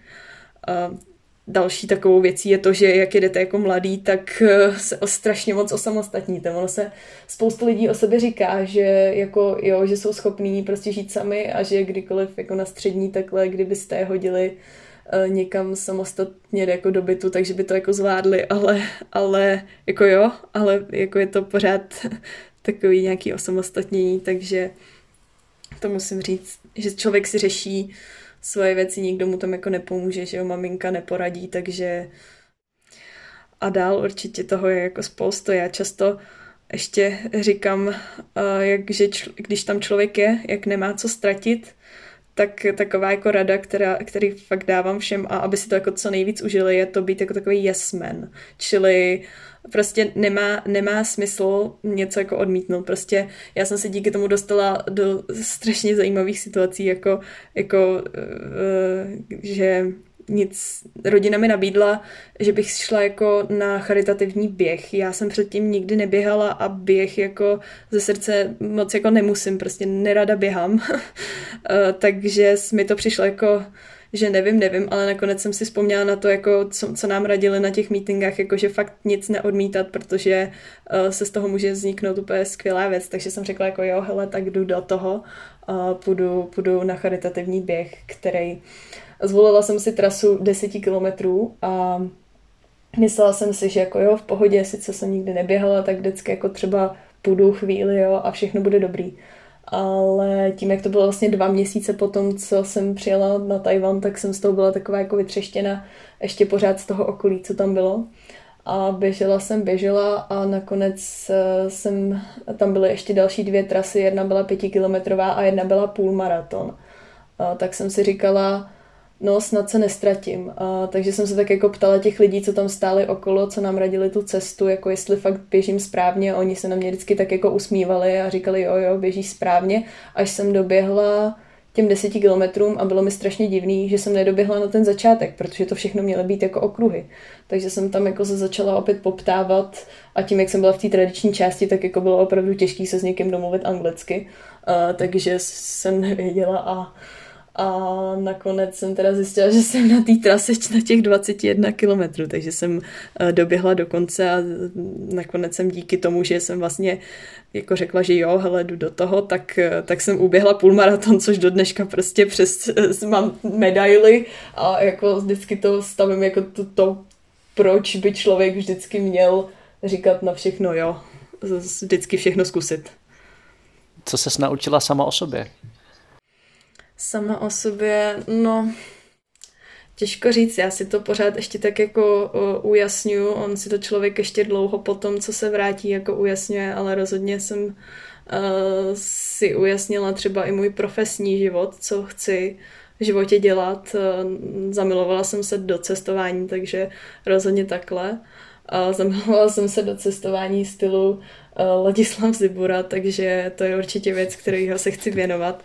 Další takovou věcí je to, že jak jedete jako mladý, tak eh, se o strašně moc osamostatníte. Ono se spoustu lidí o sobě říká, že jako jo, že jsou schopní prostě žít sami a že kdykoliv jako na střední takhle, kdybyste je hodili uh, někam samostatně jako do bytu, takže by to jako zvládli, ale, ale jako jo, ale jako je to pořád takový nějaký osamostatnění, takže to musím říct, že člověk si řeší svoje věci, nikdo mu tam jako nepomůže, že jo, maminka neporadí, takže a dál určitě toho je jako spoustu. Já často ještě říkám, jak, že čl- když tam člověk je, jak nemá co ztratit, tak taková jako rada, která, který fakt dávám všem a aby si to jako co nejvíc užili, je to být jako takový yes man. Čili prostě nemá, nemá smysl něco jako odmítnout. Prostě já jsem se díky tomu dostala do strašně zajímavých situací, jako, jako uh, že nic, rodina mi nabídla, že bych šla jako na charitativní běh. Já jsem předtím nikdy neběhala a běh jako ze srdce moc jako nemusím, prostě nerada běhám. Eh, takže mi to přišlo jako že nevím, nevím, ale nakonec jsem si vzpomněla na to, jako co, co nám radili na těch meetingách, jako že fakt nic neodmítat, protože uh, se z toho může vzniknout úplně skvělá věc, takže jsem řekla jako jo, hele, tak jdu do toho, uh, půjdu, půjdu na charitativní běh, který zvolila jsem si trasu 10 kilometrů a myslela jsem si, že jako jo, v pohodě, sice jsem nikdy neběhala, tak vždycky jako třeba půjdu chvíli, jo, a všechno bude dobrý ale tím, jak to bylo vlastně dva měsíce potom, co jsem přijela na Tajvan, tak jsem z toho byla taková jako vytřeštěna ještě pořád z toho okolí, co tam bylo. A běžela jsem, běžela a nakonec eh, jsem, tam byly ještě další dvě trasy, jedna byla pětikilometrová a jedna byla půlmaraton. A tak jsem si říkala, no snad se nestratím. A, takže jsem se tak jako ptala těch lidí, co tam stáli okolo, co nám radili tu cestu, jako jestli fakt běžím správně. Oni se na mě vždycky tak jako usmívali a říkali, jo, jo, běžíš správně. Až jsem doběhla těm deseti kilometrům a bylo mi strašně divný, že jsem nedoběhla na ten začátek, protože to všechno mělo být jako okruhy. Takže jsem tam jako se začala opět poptávat a tím, jak jsem byla v té tradiční části, tak jako bylo opravdu těžké se s někým domluvit anglicky. Uh, takže jsem nevěděla a a nakonec jsem teda zjistila, že jsem na té trase na těch 21 kilometrů, takže jsem eh, doběhla do konce a nakonec jsem díky tomu, že jsem vlastně jako řekla, že jo, hele, jdu do toho, tak, eh, tak jsem uběhla půlmaraton, což do dneška prostě přes, eh, mám medaily a jako vždycky to stavím jako to, to proč by člověk vždycky měl říkat na všechno jo, vždycky všechno zkusit. Co ses naučila sama o sobě? Sama o sobě, no, těžko říct, já si to pořád ještě tak jako uh, ujasňuju, on si to člověk ještě dlouho potom, co se vrátí, jako ujasňuje, ale rozhodně jsem uh, si ujasnila třeba i můj profesní život, co chci, v životě dělat. Zamilovala jsem se do cestování, takže rozhodně takhle. Zamilovala jsem se do cestování stylu Ladislav Zibura, takže to je určitě věc, kterýho se chci věnovat.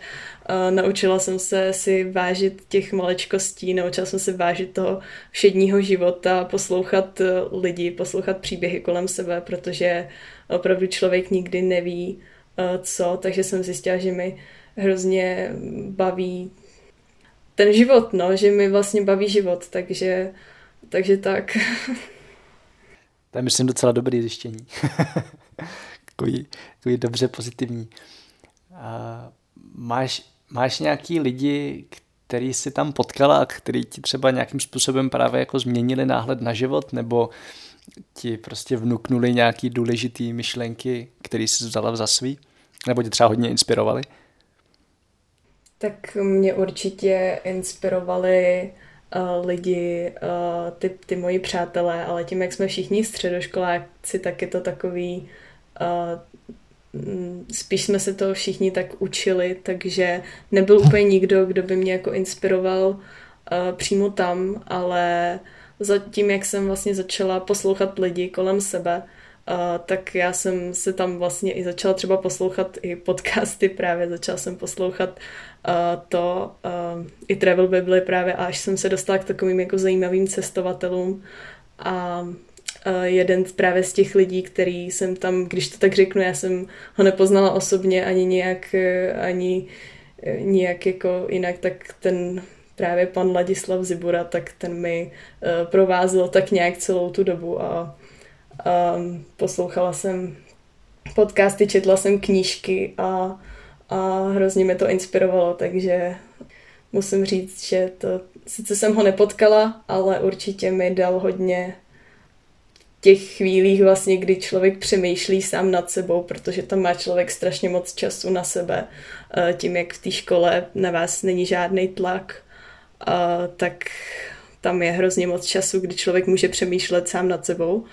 Naučila jsem se si vážit těch malečkostí, naučila jsem se vážit toho všedního života, poslouchat lidi, poslouchat příběhy kolem sebe, protože opravdu člověk nikdy neví, co, takže jsem zjistila, že mi hrozně baví ten život, no, že mi vlastně baví život, takže, takže tak. To je, myslím, docela dobrý zjištění. takový, takový dobře pozitivní. A máš, máš nějaký lidi, který si tam potkala a který ti třeba nějakým způsobem právě jako změnili náhled na život, nebo ti prostě vnuknuli nějaký důležitý myšlenky, které jsi vzala za svý? Nebo tě třeba hodně inspirovali? Tak mě určitě inspirovali uh, lidi, uh, ty, ty moji přátelé, ale tím, jak jsme všichni středoškoláci, tak je to takový uh, spíš jsme se to všichni tak učili, takže nebyl úplně nikdo, kdo by mě jako inspiroval uh, přímo tam, ale zatím, jak jsem vlastně začala poslouchat lidi kolem sebe, uh, tak já jsem se tam vlastně i začala třeba poslouchat i podcasty právě, začala jsem poslouchat uh, to, uh, i Travel Bible právě, až jsem se dostala k takovým jako zajímavým cestovatelům. A jeden právě z těch lidí, který jsem tam, když to tak řeknu, já jsem ho nepoznala osobně ani nějak, ani nějak jako jinak, tak ten právě pan Ladislav Zibura, tak ten mi provázel tak nějak celou tu dobu a, a poslouchala jsem podcasty, četla jsem knížky a, a hrozně mě to inspirovalo, takže musím říct, že to, sice jsem ho nepotkala, ale určitě mi dal hodně těch chvílích vlastně, kdy člověk přemýšlí sám nad sebou, protože tam má člověk strašně moc času na sebe, eh, tím, jak v té škole na vás není žádný tlak, tak tam je hrozně moc času, kdy člověk může přemýšlet sám nad sebou.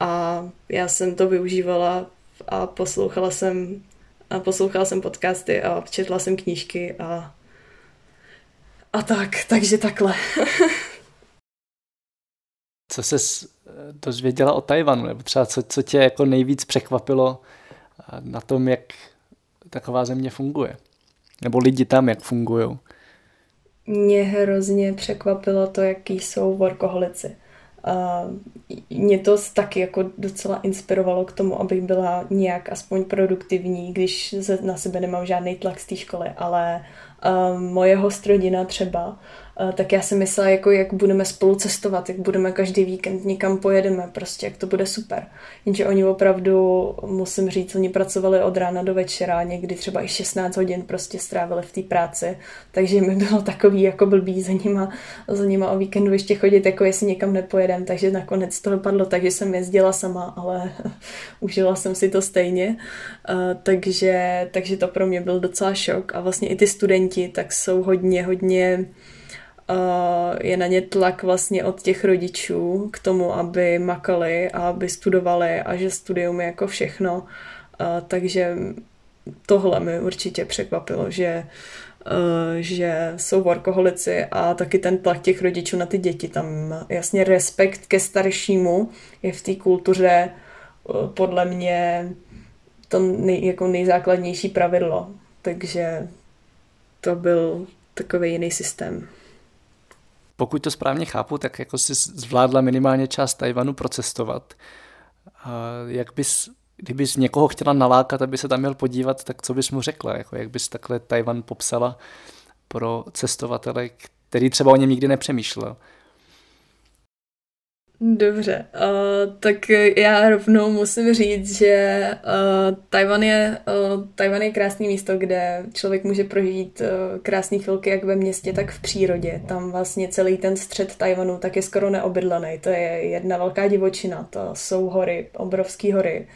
A já jsem to využívala a poslouchala jsem, a poslouchala jsem podcasty a četla jsem knížky a, a tak, takže takhle. Co se dozvěděla o Tajvanu, nebo třeba co, co tě jako nejvíc překvapilo na tom, jak taková země funguje? Nebo lidi tam, jak fungují? Mě hrozně překvapilo to, jaký jsou workoholici. A mě to taky jako docela inspirovalo k tomu, abych byla nějak aspoň produktivní, když na sebe nemám žádný tlak z té školy, ale uh, moje hostrodina třeba Eh, tak já jsem myslela, jako jak budeme spolu cestovat, jak budeme každý víkend někam pojedeme, prostě jak to bude super. Jenže oni opravdu, musím říct, oni pracovali od rána do večera, někdy třeba i 16 hodin prostě strávili v té práci, takže mi bylo takový jako blbý za nima, za nima o víkendu ještě chodit, jako jestli někam nepojedem, takže nakonec to dopadlo. Tak, že jsem jezdila sama, ale užila jsem si to stejně, uh, takže, takže to pro mě byl docela šok. A vlastně i ty studenti tak jsou hodně, hodně je na ně tlak vlastně od těch rodičů k tomu, aby makali a aby studovali a že studium je jako všechno. Takže tohle mi určitě překvapilo, že že jsou workoholici a taky ten tlak těch rodičů na ty děti. Tam jasně respekt ke staršímu je v té kultuře podle mě to nej, jako nejzákladnější pravidlo. Takže to byl takový jiný systém pokud to správně chápu, tak jako si zvládla minimálně část Tajvanu procestovat. Jak bys, kdybys někoho chtěla nalákat, aby se tam měl podívat, tak co bys mu řekla? Jako jak bys takhle Tajvan popsala pro cestovatele, který třeba o něm nikdy nepřemýšlel? Dobře, uh, tak já rovnou musím říct, že uh, Tajvan, je, uh, Tajvan je krásné místo, kde člověk může prožít uh, krásné chvilky jak ve městě, tak v přírodě. Tam vlastně celý ten střed Tajvanu tak je skoro neobydlený. To je jedna velká divočina, to jsou hory, obrovské hory,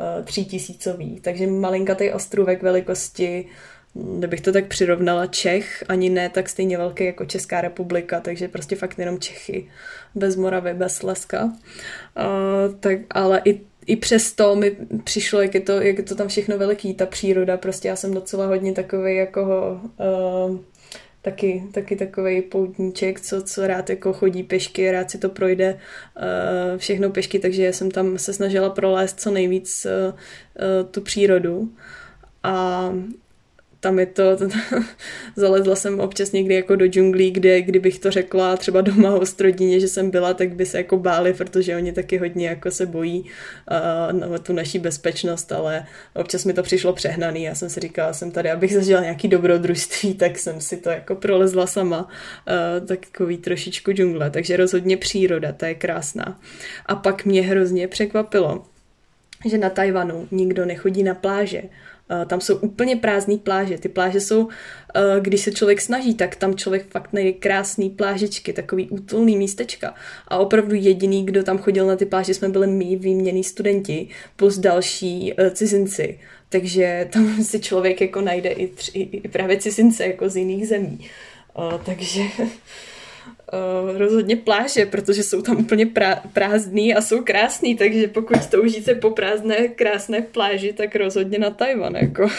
uh, třítisícový. Takže malinkatý ostrůvek velikosti kdybych to tak přirovnala, Čech, ani ne tak stejně velký jako Česká republika, takže prostě fakt jenom Čechy, bez Moravy, bez Slezska. Uh, tak, ale i, i přesto mi přišlo, jak je, to, jak je to tam všechno veliký, ta příroda, prostě já jsem docela hodně takový jako uh, taky, taky takový poutníček, co, co rád jako chodí pešky, rád si to projde uh, všechno pešky, takže jsem tam se snažila prolézt co nejvíc uh, uh, tu přírodu. A tam je to, to, to zalezla jsem občas někdy jako do džunglí, kde kdybych to řekla třeba doma hostrodině, že jsem byla, tak by se jako báli, protože oni taky hodně jako se bojí uh, na tu naší bezpečnost, ale občas mi to přišlo přehnaný. Já jsem si říkala, jsem tady, abych zažila nějaký dobrodružství, tak jsem si to jako prolezla sama, uh, takový trošičku džungle, takže rozhodně příroda, ta je krásná. A pak mě hrozně překvapilo, že na Tajvanu nikdo nechodí na pláže. Tam jsou úplně prázdné pláže. Ty pláže jsou, eh, když se člověk snaží, tak tam člověk fakt najde krásný plážičky, takový útulný místečka. A opravdu jediný, kdo tam chodil na ty pláže, jsme byli my, výměný studenti, plus další eh, cizinci. Takže tam si člověk jako najde i, tři, i právě cizince jako z jiných zemí. takže uh, rozhodně pláže, protože jsou tam úplně prá- prázdný a jsou krásný, takže pokud toužíte po prázdné, krásné pláži, tak rozhodně na Tajvan. Jako.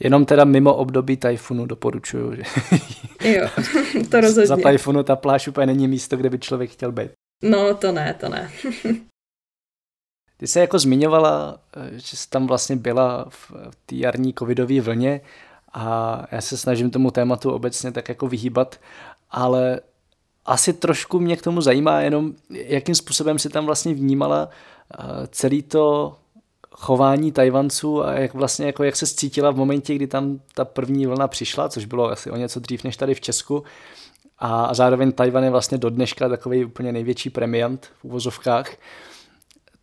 Jenom teda mimo období tajfunu doporučuju. Že... jo, to rozhodně. Za tajfunu ta pláž úplně není místo, kde by člověk chtěl být. No, to ne, to ne. Ty se jako zmiňovala, že jsi tam vlastně byla v té jarní covidové vlně a já se snažím tomu tématu obecně tak jako vyhýbat ale asi trošku mě k tomu zajímá jenom, jakým způsobem si tam vlastně vnímala eh, celý to chování Tajvanců a jak vlastně jako jak se cítila v momentě, kdy tam ta první vlna přišla, což bylo asi o něco dřív než tady v Česku. A zároveň Tajvan je vlastně do dneška takový úplně největší premiant v uvozovkách.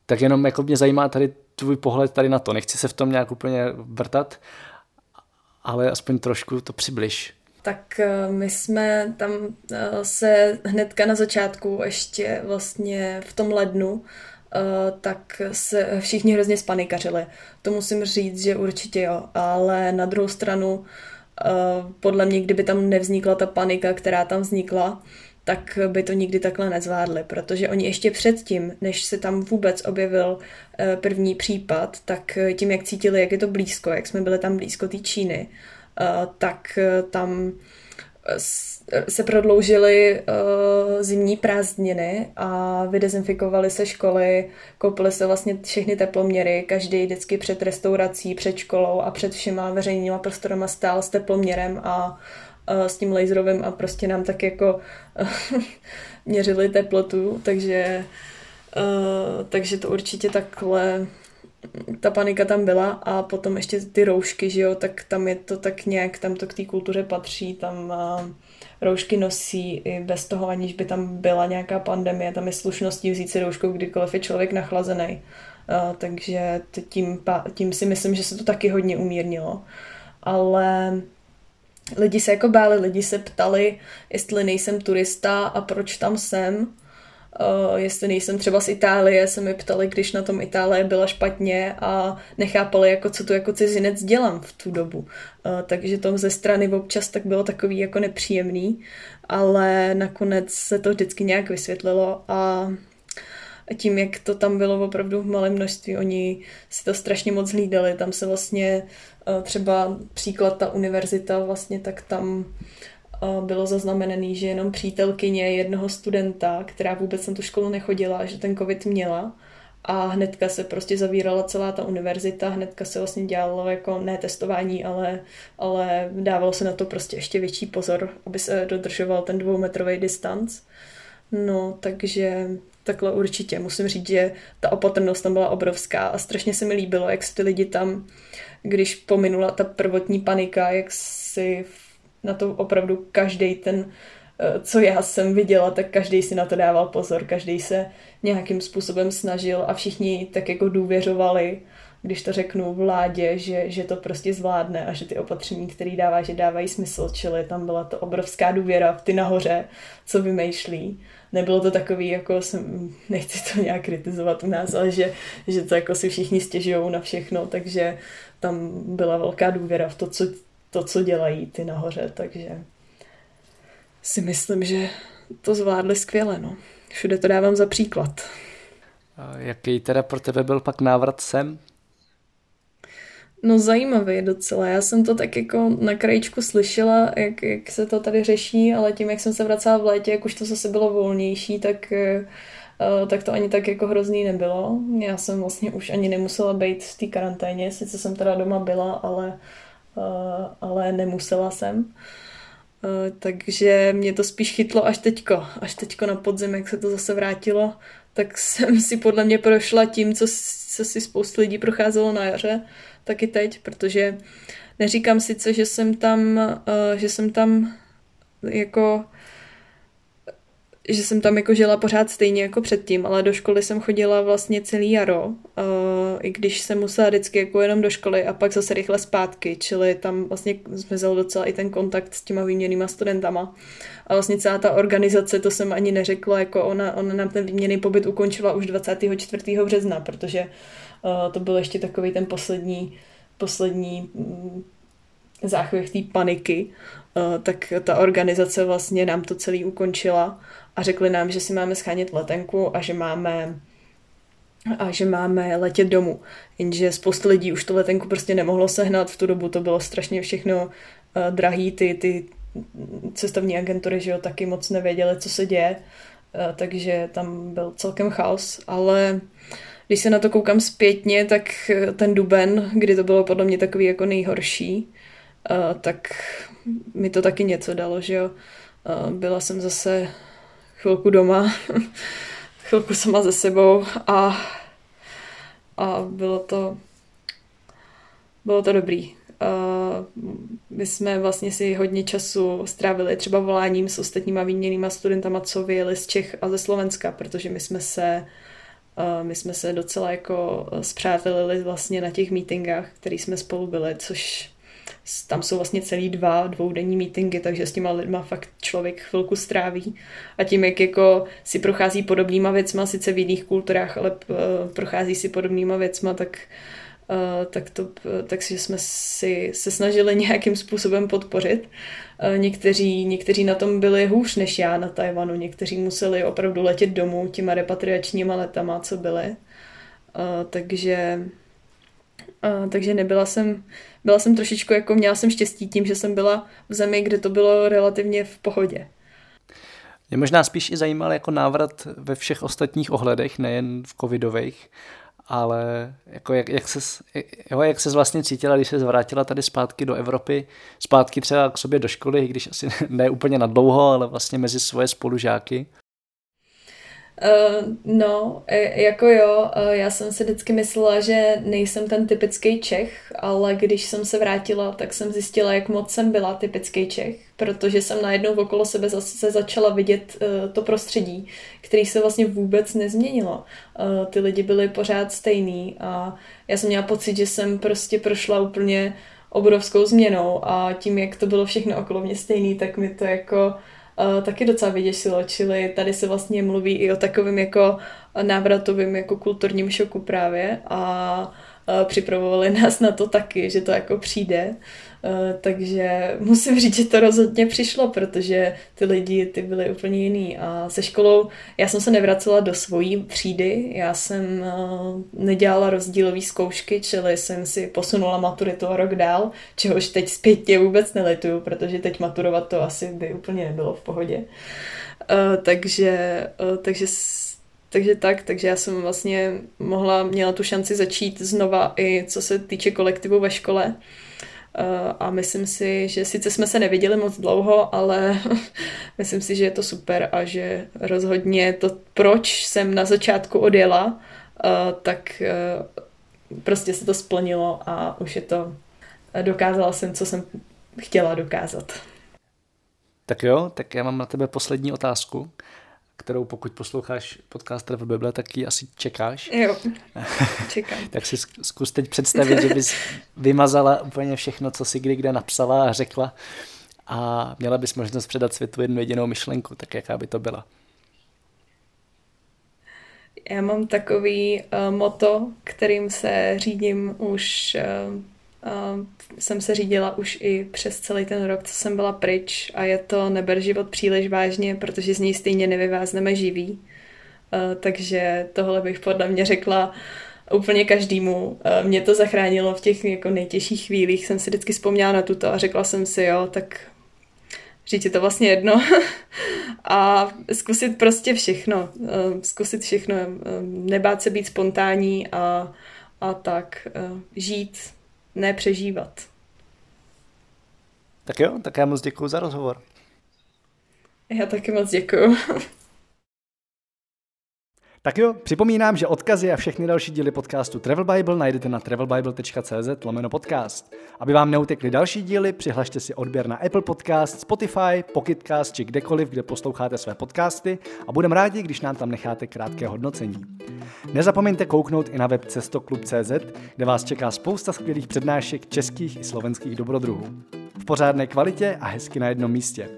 Tak jenom jako mě zajímá tady tvůj pohled tady na to. Nechci se v tom nějak úplně vrtat, ale aspoň trošku to přibliž tak eh, my jsme tam eh, se hnedka na začátku, ještě vlastně v tom lednu, eh, tak se všichni hrozně spanikařili. To musím říct, že určitě jo, ale na druhou stranu podle mě, kdyby tam nevznikla ta panika, která tam vznikla, tak by to nikdy takhle nezvládli, protože oni ještě předtím, než se tam vůbec objevil první případ, tak tím, jak cítili, jak je to blízko, jak jsme byli tam blízko té Číny, tak eh, tam se prodloužily zimní prázdniny a vydezinfikovaly se školy, koupily se vlastně všechny teploměry, každý vždycky před restaurací, před školou a před všema veřejnýma prostorama stál s teploměrem a s tím laserovým a prostě nám tak jako měřili teplotu, takže, takže to určitě takhle ta panika tam byla a potom ještě ty roušky, že jo, tak tam je to tak nějak, tam to k té kultuře patří, tam uh, roušky nosí i bez toho, aniž by tam byla nějaká pandemie, tam je slušností vzít si rouškou, kdykoliv je člověk nachlazený. Uh, takže tím, tím si myslím, že se to taky hodně umírnilo. Ale lidi se jako báli, lidi se ptali, jestli nejsem turista a proč tam jsem Uh, jestli nejsem třeba z Itálie, se mi ptali, když na tom Itálie byla špatně a nechápali, jako co tu jako cizinec dělám v tu dobu. Uh, takže to ze strany občas tak bylo takový jako nepříjemný, ale nakonec se to vždycky nějak vysvětlilo a tím, jak to tam bylo opravdu v malém množství, oni si to strašně moc hlídali. Tam se vlastně uh, třeba příklad ta univerzita vlastně, tak tam bylo zaznamenaný, že jenom přítelkyně jednoho studenta, která vůbec na tu školu nechodila, že ten covid měla a hnedka se prostě zavírala celá ta univerzita, hnedka se vlastně dělalo jako ne testování, ale, ale dávalo se na to prostě ještě větší pozor, aby se dodržoval ten dvoumetrový distanc. No, takže takhle určitě. Musím říct, že ta opatrnost tam byla obrovská a strašně se mi líbilo, jak ty lidi tam, když pominula ta prvotní panika, jak si na to opravdu každý ten, eh, co já jsem viděla, tak každý si na to dával pozor, každý se nějakým způsobem snažil a všichni tak jako důvěřovali, když to řeknu vládě, že, že to prostě zvládne a že ty opatření, které dává, že dávají smysl, čili tam byla to obrovská důvěra v ty nahoře, co vymýšlí. Nebylo to takový, jako jsem, nechci to nějak kritizovat u nás, ale že, že to jako si všichni stěžují na všechno, takže tam byla velká důvěra v to, co to, co dělají ty nahoře, takže si myslím, že to zvládli skvěle. No. Všude to dávám za příklad. A jaký teda pro tebe byl pak návrat sem? No zajímavý docela. Já jsem to tak jako na krajičku slyšela, jak, jak se to tady řeší, ale tím, jak jsem se vracela v létě, jak už to zase bylo volnější, tak, uh, tak to ani tak jako hrozný nebylo. Já jsem vlastně už ani nemusela být v té karanténě, sice jsem teda doma byla, ale, uh, ale nemusela jsem. Uh, takže mě to spíš chytlo až teďko, až teďko na podzim, jak se to zase vrátilo, tak jsem si podle mě prošla tím, co, co si spoustu lidí procházelo na jaře, taky teď, protože neříkám sice, že jsem tam, uh, že jsem tam jako že jsem tam jako žila pořád stejně jako předtím, ale do školy jsem chodila vlastně celý jaro, i když jsem musela vždycky jako jenom do školy a pak zase rychle zpátky, čili tam vlastně zmizel docela i ten kontakt s těma výměnýma studentama. A vlastně celá ta organizace, to jsem ani neřekla, jako ona, ona nám ten výměný pobyt ukončila už 24. března, protože uh, to byl ještě takový ten poslední, poslední um, záchvěv té paniky, uh, tak ta organizace vlastně nám to celý ukončila a řekli nám, že si máme schánět letenku a že máme a že máme letět domů. Jenže spousta lidí už tu letenku prostě nemohlo sehnat, v tu dobu to bylo strašně všechno uh, drahý, ty, ty cestovní agentury, že jo, taky moc nevěděli, co se děje, uh, takže tam byl celkem chaos, ale když se na to koukám zpětně, tak ten duben, kdy to bylo podle mě takový jako nejhorší, tak mi to taky něco dalo, že jo. Byla jsem zase chvilku doma, chvilku sama ze sebou a, a bylo to bylo to dobrý. Uh, my jsme vlastně si hodně času strávili třeba voláním s ostatníma výměnýma studentama, co vyjeli z Čech a ze Slovenska, protože my jsme se uh, my jsme se docela jako zpřátelili vlastně na těch meetingách, který jsme spolu byli, což tam jsou vlastně celý dva dvoudenní meetingy, takže s těma lidma fakt člověk chvilku stráví. A tím, jak jako si prochází podobnýma věcma, sice v jiných kulturách, ale uh, prochází si podobnýma věcma, tak Uh, tak, to, takže jsme si se snažili nějakým způsobem podpořit. Uh, někteří, někteří na tom byli hůř než já na Tajvanu, někteří museli opravdu letět domů těma repatriačníma letama, co byly. Uh, takže Uh, takže nebyla jsem, byla jsem trošičku jako, měla jsem štěstí tím, že jsem byla v zemi, kde to bylo relativně v pohodě. Mě možná spíš i zajímal jako návrat ve všech ostatních ohledech, nejen v covidových, ale jako jak, jak, ses, jo, jak ses vlastně cítila, když se zvrátila tady zpátky do Evropy, zpátky třeba k sobě do školy, když asi ne úplně na dlouho, ale vlastně mezi svoje spolužáky? Uh, no, e, jako jo, uh, já jsem si vždycky myslela, že nejsem ten typický Čech, ale když jsem se vrátila, tak jsem zjistila, jak moc jsem byla typický Čech, protože jsem najednou okolo sebe zase začala vidět uh, to prostředí, který se vlastně vůbec nezměnilo. Uh, ty lidi byli pořád stejný a já jsem měla pocit, že jsem prostě prošla úplně obrovskou změnou a tím, jak to bylo všechno okolo mě stejný, tak mi to jako uh, taky docela vyděsilo, čili tady se vlastně mluví i o takovém jako návratovém jako kulturním šoku právě a uh, připravovali nás na to taky, že to jako přijde. Uh, takže musím říct, že to rozhodně přišlo, protože ty lidi ty byly úplně jiný. A se školou já jsem se nevracela do svojí třídy, já jsem uh, nedělala rozdílové zkoušky, čili jsem si posunula maturitu o rok dál, čehož teď zpětně vůbec nelituju, protože teď maturovat to asi by úplně nebylo v pohodě. Uh, takže, uh, takže takže tak, takže já jsem vlastně mohla, měla tu šanci začít znova i co se týče kolektivu ve škole. Eh, a myslím si, že sice jsme se neviděli moc dlouho, ale myslím si, že je to super a že rozhodně to, proč jsem na začátku odjela, eh, tak eh, prostě se to splnilo a už je to, dokázala jsem, co jsem chtěla dokázat. Tak jo, tak já mám na tebe poslední otázku kterou pokud posloucháš podcast Travel Bible, tak ji asi čekáš. Jo, čekám. tak si zkus teď představit, že bys vymazala úplně všechno, co si kdy kde napsala a řekla a měla bys možnost předat světu jednu jedinou myšlenku, tak jaká by to byla? Já mám takový uh, moto, kterým se řídím už uh, Uh, jsem se řídila už i přes celý ten rok, co jsem byla pryč a je to neber život příliš vážně, protože z něj stejně nevyvázneme živý. Uh, takže tohle bych podle mě řekla úplně každému. Mě to zachránilo v těch jako nejtěžších chvílích, jsem si vždycky vzpomněla na tuto a řekla jsem si, jo, tak říct je to vlastně jedno. A zkusit prostě všechno, zkusit všechno, nebát se být spontánní a, a tak. Žít, ne přežívat. Tak jo, tak já moc děkuji za rozhovor. Já taky moc děkuji. Tak jo, připomínám, že odkazy a všechny další díly podcastu Travel Bible najdete na travelbible.cz lomeno podcast. Aby vám neutekly další díly, přihlašte si odběr na Apple Podcast, Spotify, Pocketcast či kdekoliv, kde posloucháte své podcasty a budeme rádi, když nám tam necháte krátké hodnocení. Nezapomeňte kouknout i na web cestoklub.cz, kde vás čeká spousta skvělých přednášek českých i slovenských dobrodruhů. V pořádné kvalitě a hezky na jednom místě.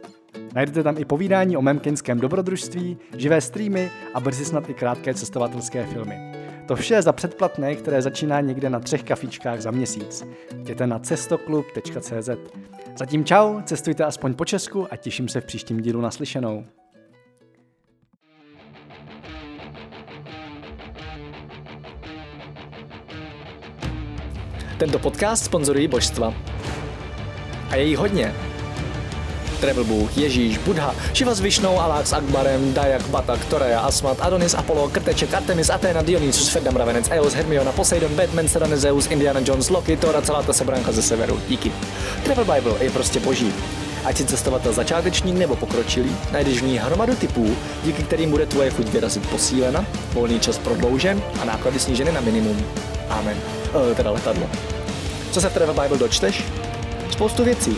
Najdete tam i povídání o memkenském dobrodružství, živé streamy a brzy snad i krátké cestovatelské filmy. To vše za předplatné, které začíná někde na třech kafičkách za měsíc. Jděte na cestoklub.cz. Zatím čau, cestujte aspoň po Česku a těším se v příštím dílu naslyšenou. Tento podcast sponzorují božstva. A je jí hodně. Travel Bůh, Ježíš, Buddha, Shiva s Višnou, Alák s Akbarem, Dayak, Batak, Toreja, Asmat, Adonis, Apollo, Krteček, Artemis, Athena, Dionysus, Ferdam, Ravenec, Eos, Hermiona, Poseidon, Batman, Serena, Zeus, Indiana Jones, Loki, Thor a celá ta sebranka ze severu. Díky. Travel Bible je prostě boží. Ať si cestovatel začátečník nebo pokročilý, najdeš v ní hromadu typů, díky kterým bude tvoje chuť vyrazit posílena, volný čas prodloužen a náklady sníženy na minimum. Amen. E, teda letadlo. Co se v Travel Bible dočteš? Spoustu věcí,